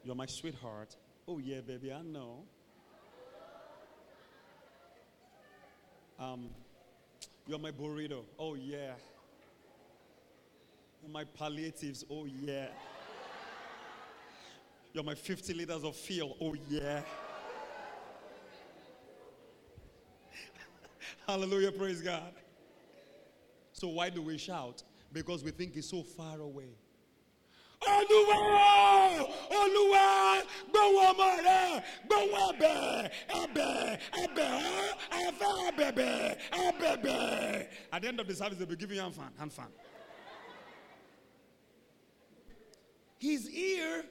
You're my sweetheart. Oh, yeah, baby, I know. Um, you're my burrito. Oh, yeah. You're my palliatives. Oh, yeah. You're my 50 liters of fuel. Oh, yeah. Hallelujah. Praise God. So, why do we shout? Because we think it's so far away. Olúwa Olúwa gbọ́wọ́ ọmọ rẹ gbọ́wọ́ ẹ̀bẹ̀ ẹ̀bẹ̀ ẹ̀bẹ̀ ẹ̀fẹ̀ ẹ̀bẹ̀bẹ̀ ẹ̀bẹ̀bẹ̀. At the end of the service, they'll be giving you hand fan, hand fan. His ear,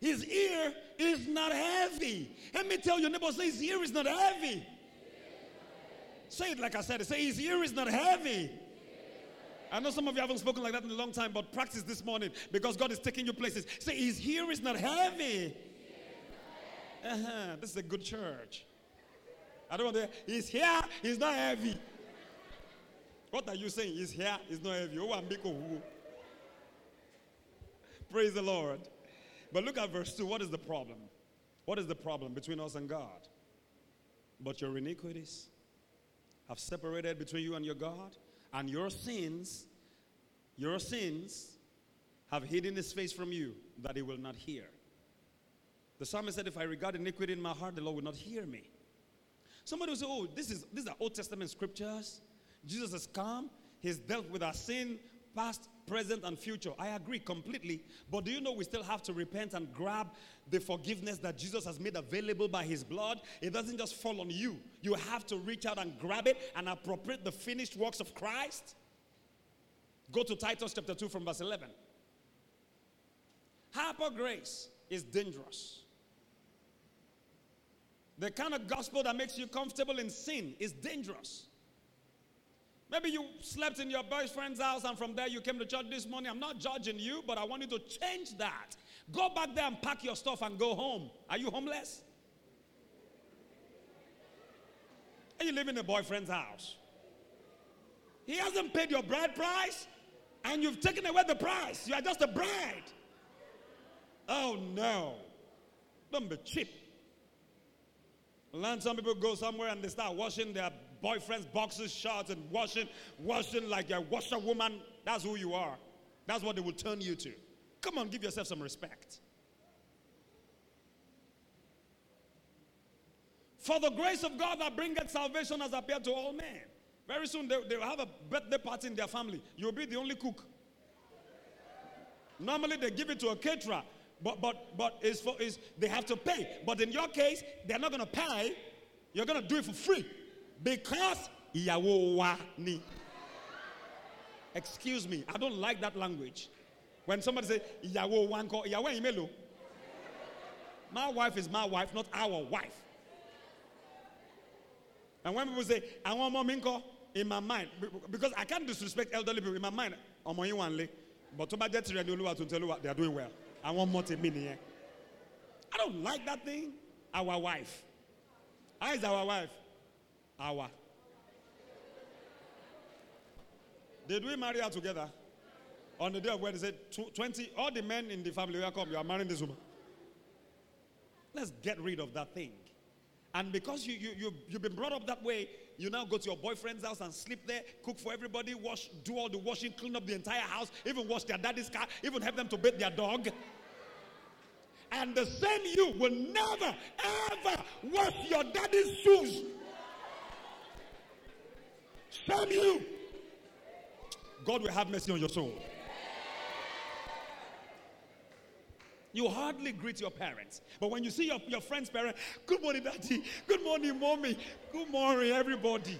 his ear is not heavy. Let me tell your neighbor, say his ear is not heavy. Say it like I said. Say his ear is not heavy. I know some of you haven't spoken like that in a long time, but practice this morning because God is taking you places. Say, His ear is not heavy. Uh-huh. This is a good church. I don't want to. He's here. He's not heavy. What are you saying? He's here. He's not heavy. Oh, Praise the Lord. But look at verse 2. What is the problem? What is the problem between us and God? But your iniquities have separated between you and your God, and your sins, your sins have hidden his face from you that he will not hear. The psalmist said, If I regard iniquity in my heart, the Lord will not hear me. Somebody will say, Oh, this is these are Old Testament scriptures. Jesus has come, he's dealt with our sin, past, present, and future. I agree completely. But do you know we still have to repent and grab the forgiveness that Jesus has made available by his blood? It doesn't just fall on you. You have to reach out and grab it and appropriate the finished works of Christ. Go to Titus chapter 2 from verse 11. Hyper grace is dangerous. The kind of gospel that makes you comfortable in sin is dangerous. Maybe you slept in your boyfriend's house and from there you came to church this morning. I'm not judging you, but I want you to change that. Go back there and pack your stuff and go home. Are you homeless? And you live in a boyfriend's house. He hasn't paid your bride price, and you've taken away the price. You are just a bride. Oh no. Don't be cheap. Learn some people go somewhere and they start washing their boyfriend's boxes, shorts, and washing, washing like a washerwoman. That's who you are. That's what they will turn you to. Come on, give yourself some respect. For the grace of God that bringeth salvation has appeared to all men. Very soon they, they will have a birthday party in their family. You'll be the only cook. Normally they give it to a caterer, but but but it's for is they have to pay. But in your case, they're not gonna pay. You're gonna do it for free because ìyàwó wa ni. Excuse me, I don't like that language. When somebody say ìyàwó wa ńkọ́, ìyàwó? My wife is my wife, not our wife. And when people say àwọn ọmọ mi ńkọ́, in my mind, because I can't disrespect elderly people in my mind, ọmọ yín but tó bá jẹ́ tirẹ̀ tó ń tẹ olúwa, they are doing well. Àwọn ọmọ tèmi nìyẹn. I don't like that thing. Our wife. How is our wife? Our. Did we marry her together? On the day of wedding, said 20, all the men in the family, welcome, you are marrying this woman. Let's get rid of that thing. And because you, you, you, you've been brought up that way, you now go to your boyfriend's house and sleep there, cook for everybody, wash, do all the washing, clean up the entire house, even wash their daddy's car, even help them to bathe their dog. And the same you will never, ever wash your daddy's shoes. Shame you. God will have mercy on your soul. You hardly greet your parents. But when you see your, your friend's parent, good morning, daddy. Good morning, mommy. Good morning, everybody.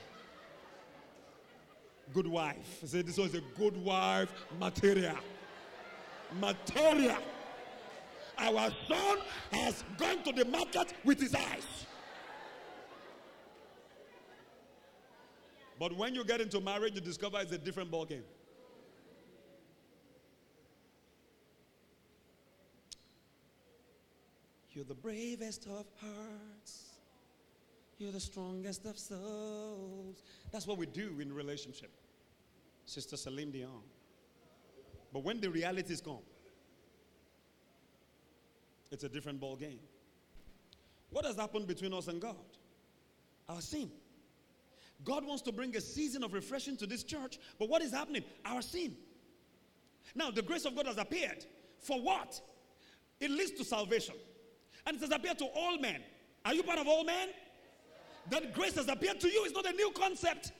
Good wife. Said this was a good wife material. Material. Our son has gone to the market with his eyes. But when you get into marriage, you discover it's a different ballgame. You're the bravest of hearts. You're the strongest of souls. That's what we do in relationship. Sister Celine Dion. But when the realities come, it's a different ball game. What has happened between us and God? Our sin. God wants to bring a season of refreshing to this church, but what is happening? Our sin. Now, the grace of God has appeared. For what? It leads to salvation. And it has appeared to all men. Are you part of all men? That grace has appeared to you. It's not a new concept.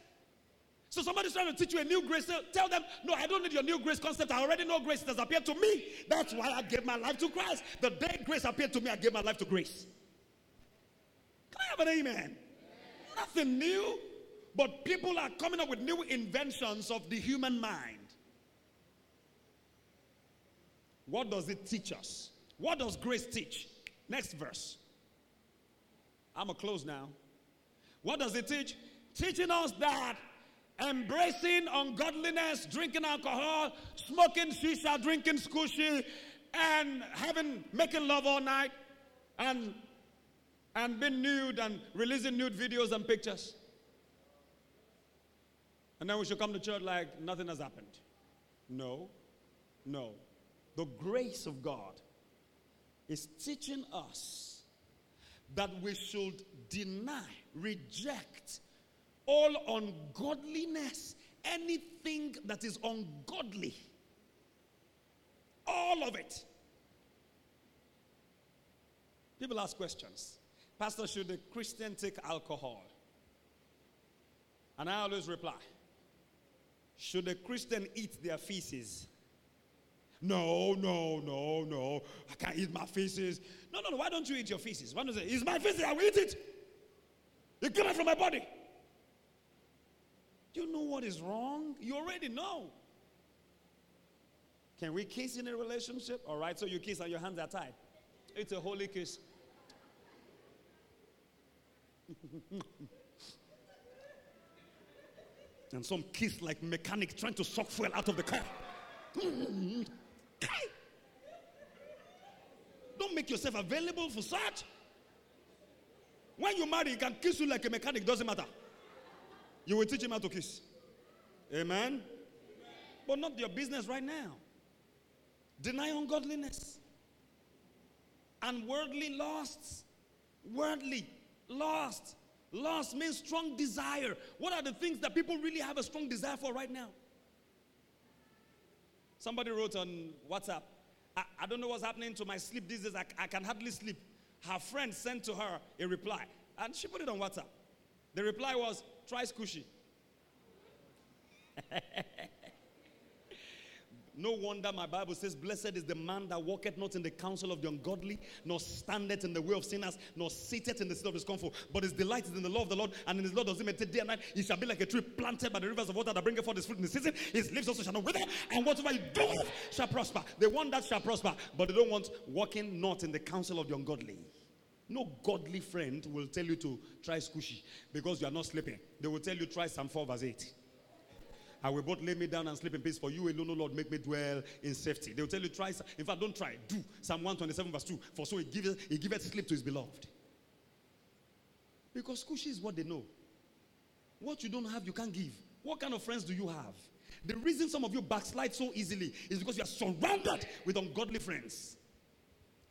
So somebody's trying to teach you a new grace. Tell them, no, I don't need your new grace concept. I already know grace. It has appeared to me. That's why I gave my life to Christ. The day grace appeared to me, I gave my life to grace. Can I have an amen? amen. Nothing new. But people are coming up with new inventions of the human mind. What does it teach us? What does grace teach? Next verse. I'm a close now. What does it teach? Teaching us that embracing ungodliness, drinking alcohol, smoking shisha, drinking squishy, and having making love all night, and and being nude and releasing nude videos and pictures. And then we should come to church like nothing has happened. No, no. The grace of God is teaching us that we should deny, reject all ungodliness, anything that is ungodly, all of it. People ask questions. Pastor, should a Christian take alcohol? And I always reply, should a Christian eat their feces? No, no, no, no. I can't eat my feces. No, no, no. Why don't you eat your feces? Why don't you say, It's my feces, I will eat it. It came out from my body. You know what is wrong? You already know. Can we kiss in a relationship? All right, so you kiss and your hands are tied. It's a holy kiss. and some kiss like mechanic trying to suck fuel out of the car. Don't make yourself available for such. When you marry, he can kiss you like a mechanic, doesn't matter. You will teach him how to kiss. Amen? Amen? But not your business right now. Deny ungodliness. And worldly lusts. Worldly lust. Lust means strong desire. What are the things that people really have a strong desire for right now? Somebody wrote on WhatsApp, I, I don't know what's happening to my sleep these days. I, I can hardly sleep. Her friend sent to her a reply, and she put it on WhatsApp. The reply was, try squishy. No wonder my Bible says, Blessed is the man that walketh not in the counsel of the ungodly, nor standeth in the way of sinners, nor sitteth in the seat of discomfort, but his delight is in the law of the Lord, and in his law does he meditate day and night. He shall be like a tree planted by the rivers of water that bringeth forth his fruit in the season. His leaves also shall not wither, and whatever he doeth shall prosper. They want that shall prosper, but they don't want walking not in the counsel of the ungodly. No godly friend will tell you to try squishy because you are not sleeping. They will tell you try Psalm 4 verse 8. I will both lay me down and sleep in peace. For you alone, O Lord, make me dwell in safety. They will tell you, try. In fact, don't try. Do. Psalm 127, verse 2. For so he giveth, he giveth sleep to his beloved. Because squishy is what they know. What you don't have, you can't give. What kind of friends do you have? The reason some of you backslide so easily is because you are surrounded with ungodly friends.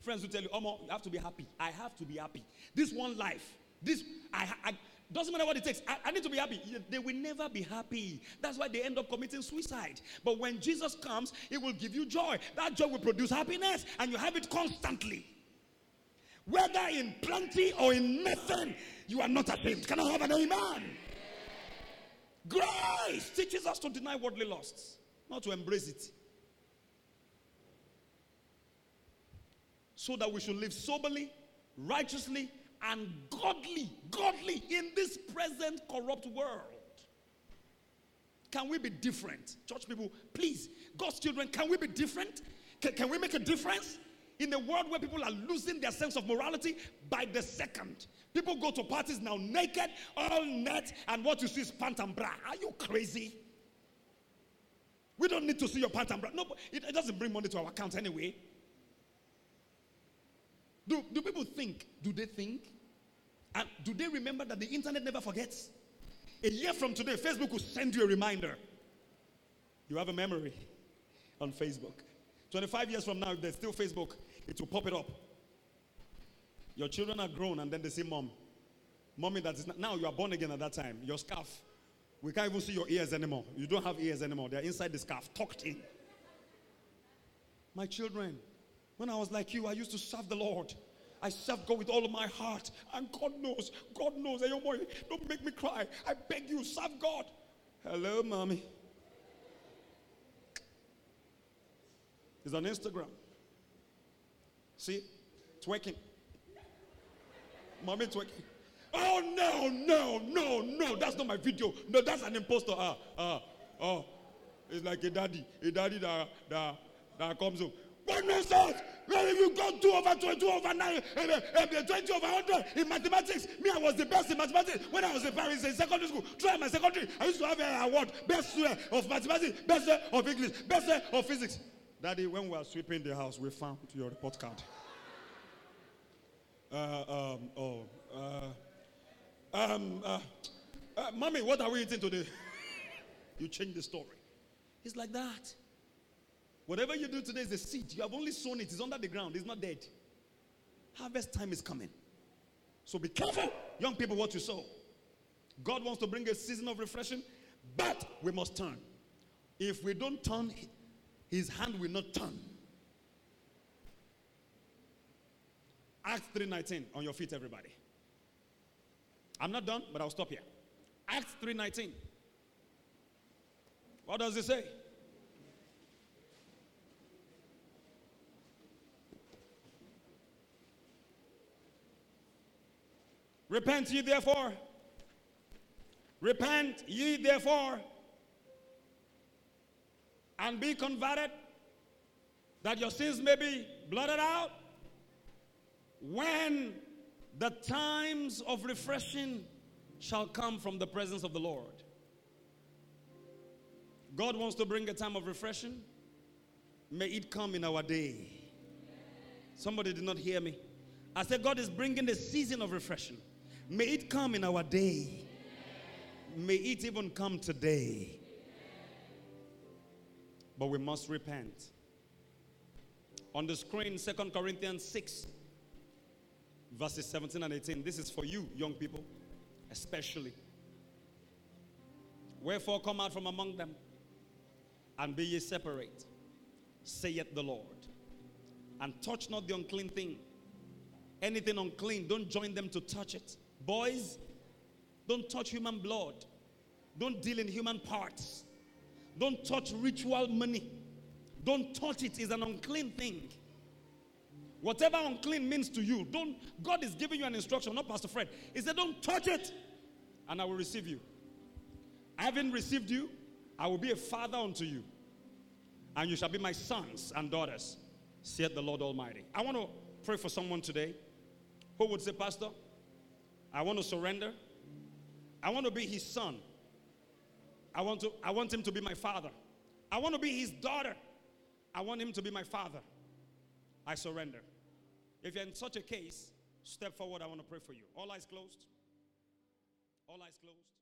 Friends who tell you, Omo, you have to be happy. I have to be happy. This one life, this, I, I doesn't matter what it takes. I, I, need to be happy. They will never be happy. That's why they end up committing suicide. But when Jesus comes, He will give you joy. That joy will produce happiness, and you have it constantly. Whether in plenty or in nothing, you are not ashamed. Can I have an amen? Grace teaches us to deny worldly lusts, not to embrace it. so that we should live soberly, righteously, and godly, godly in this present corrupt world. Can we be different? Church people, please, God's children, can we be different? Can, can we make a difference? In a world where people are losing their sense of morality by the second. People go to parties now naked, all net, and what you see is pant and bra. Are you crazy? We don't need to see your pant and bra. No, it, it doesn't bring money to our account anyway. Do, do people think? Do they think? And do they remember that the internet never forgets? A year from today, Facebook will send you a reminder. You have a memory on Facebook. 25 years from now, if there's still Facebook, it will pop it up. Your children are grown and then they say, Mom, Mommy, that is not, now you are born again at that time. Your scarf, we can't even see your ears anymore. You don't have ears anymore. They're inside the scarf, tucked in. My children, when I was like you, I used to serve the Lord. I serve God with all of my heart. And God knows, God knows. Hey, boy, don't make me cry. I beg you, serve God. Hello, mommy. He's on Instagram. See? It's Twerking. Mommy twerking. Oh, no, no, no, no. That's not my video. No, that's an impostor. Ah, ah, oh. It's like a daddy. A daddy that, that, that comes home. What nonsense? Well, if you go 2 over 22 over 9, uh, 20 over 100 in mathematics, me, I was the best in mathematics when I was in Paris in secondary school. Try my secondary. I used to have an award best of mathematics, best of English, best of physics. Daddy, when we were sweeping the house, we found your report card. Uh, um, oh, uh, um, uh, uh, mommy, what are we eating today? you change the story. It's like that. Whatever you do today is a seed. You have only sown it. It's under the ground. It's not dead. Harvest time is coming. So be careful, young people, what you sow. God wants to bring a season of refreshing, but we must turn. If we don't turn, his hand will not turn. Acts 3:19 on your feet, everybody. I'm not done, but I'll stop here. Acts 3:19. What does it say? Repent ye therefore. Repent ye therefore. And be converted, that your sins may be blotted out. When the times of refreshing shall come from the presence of the Lord. God wants to bring a time of refreshing. May it come in our day. Somebody did not hear me. I said, God is bringing a season of refreshing. May it come in our day. May it even come today. But we must repent. On the screen, Second Corinthians 6, verses 17 and 18. This is for you, young people, especially. Wherefore, come out from among them and be ye separate, saith the Lord. And touch not the unclean thing. Anything unclean, don't join them to touch it. Boys, don't touch human blood. Don't deal in human parts. Don't touch ritual money. Don't touch it. It's an unclean thing. Whatever unclean means to you, don't God is giving you an instruction, not Pastor Fred. He said, Don't touch it, and I will receive you. Having received you, I will be a father unto you, and you shall be my sons and daughters, saith the Lord Almighty. I want to pray for someone today who would say, Pastor, I want to surrender. I want to be his son. I want, to, I want him to be my father. I want to be his daughter. I want him to be my father. I surrender. If you're in such a case, step forward. I want to pray for you. All eyes closed. All eyes closed.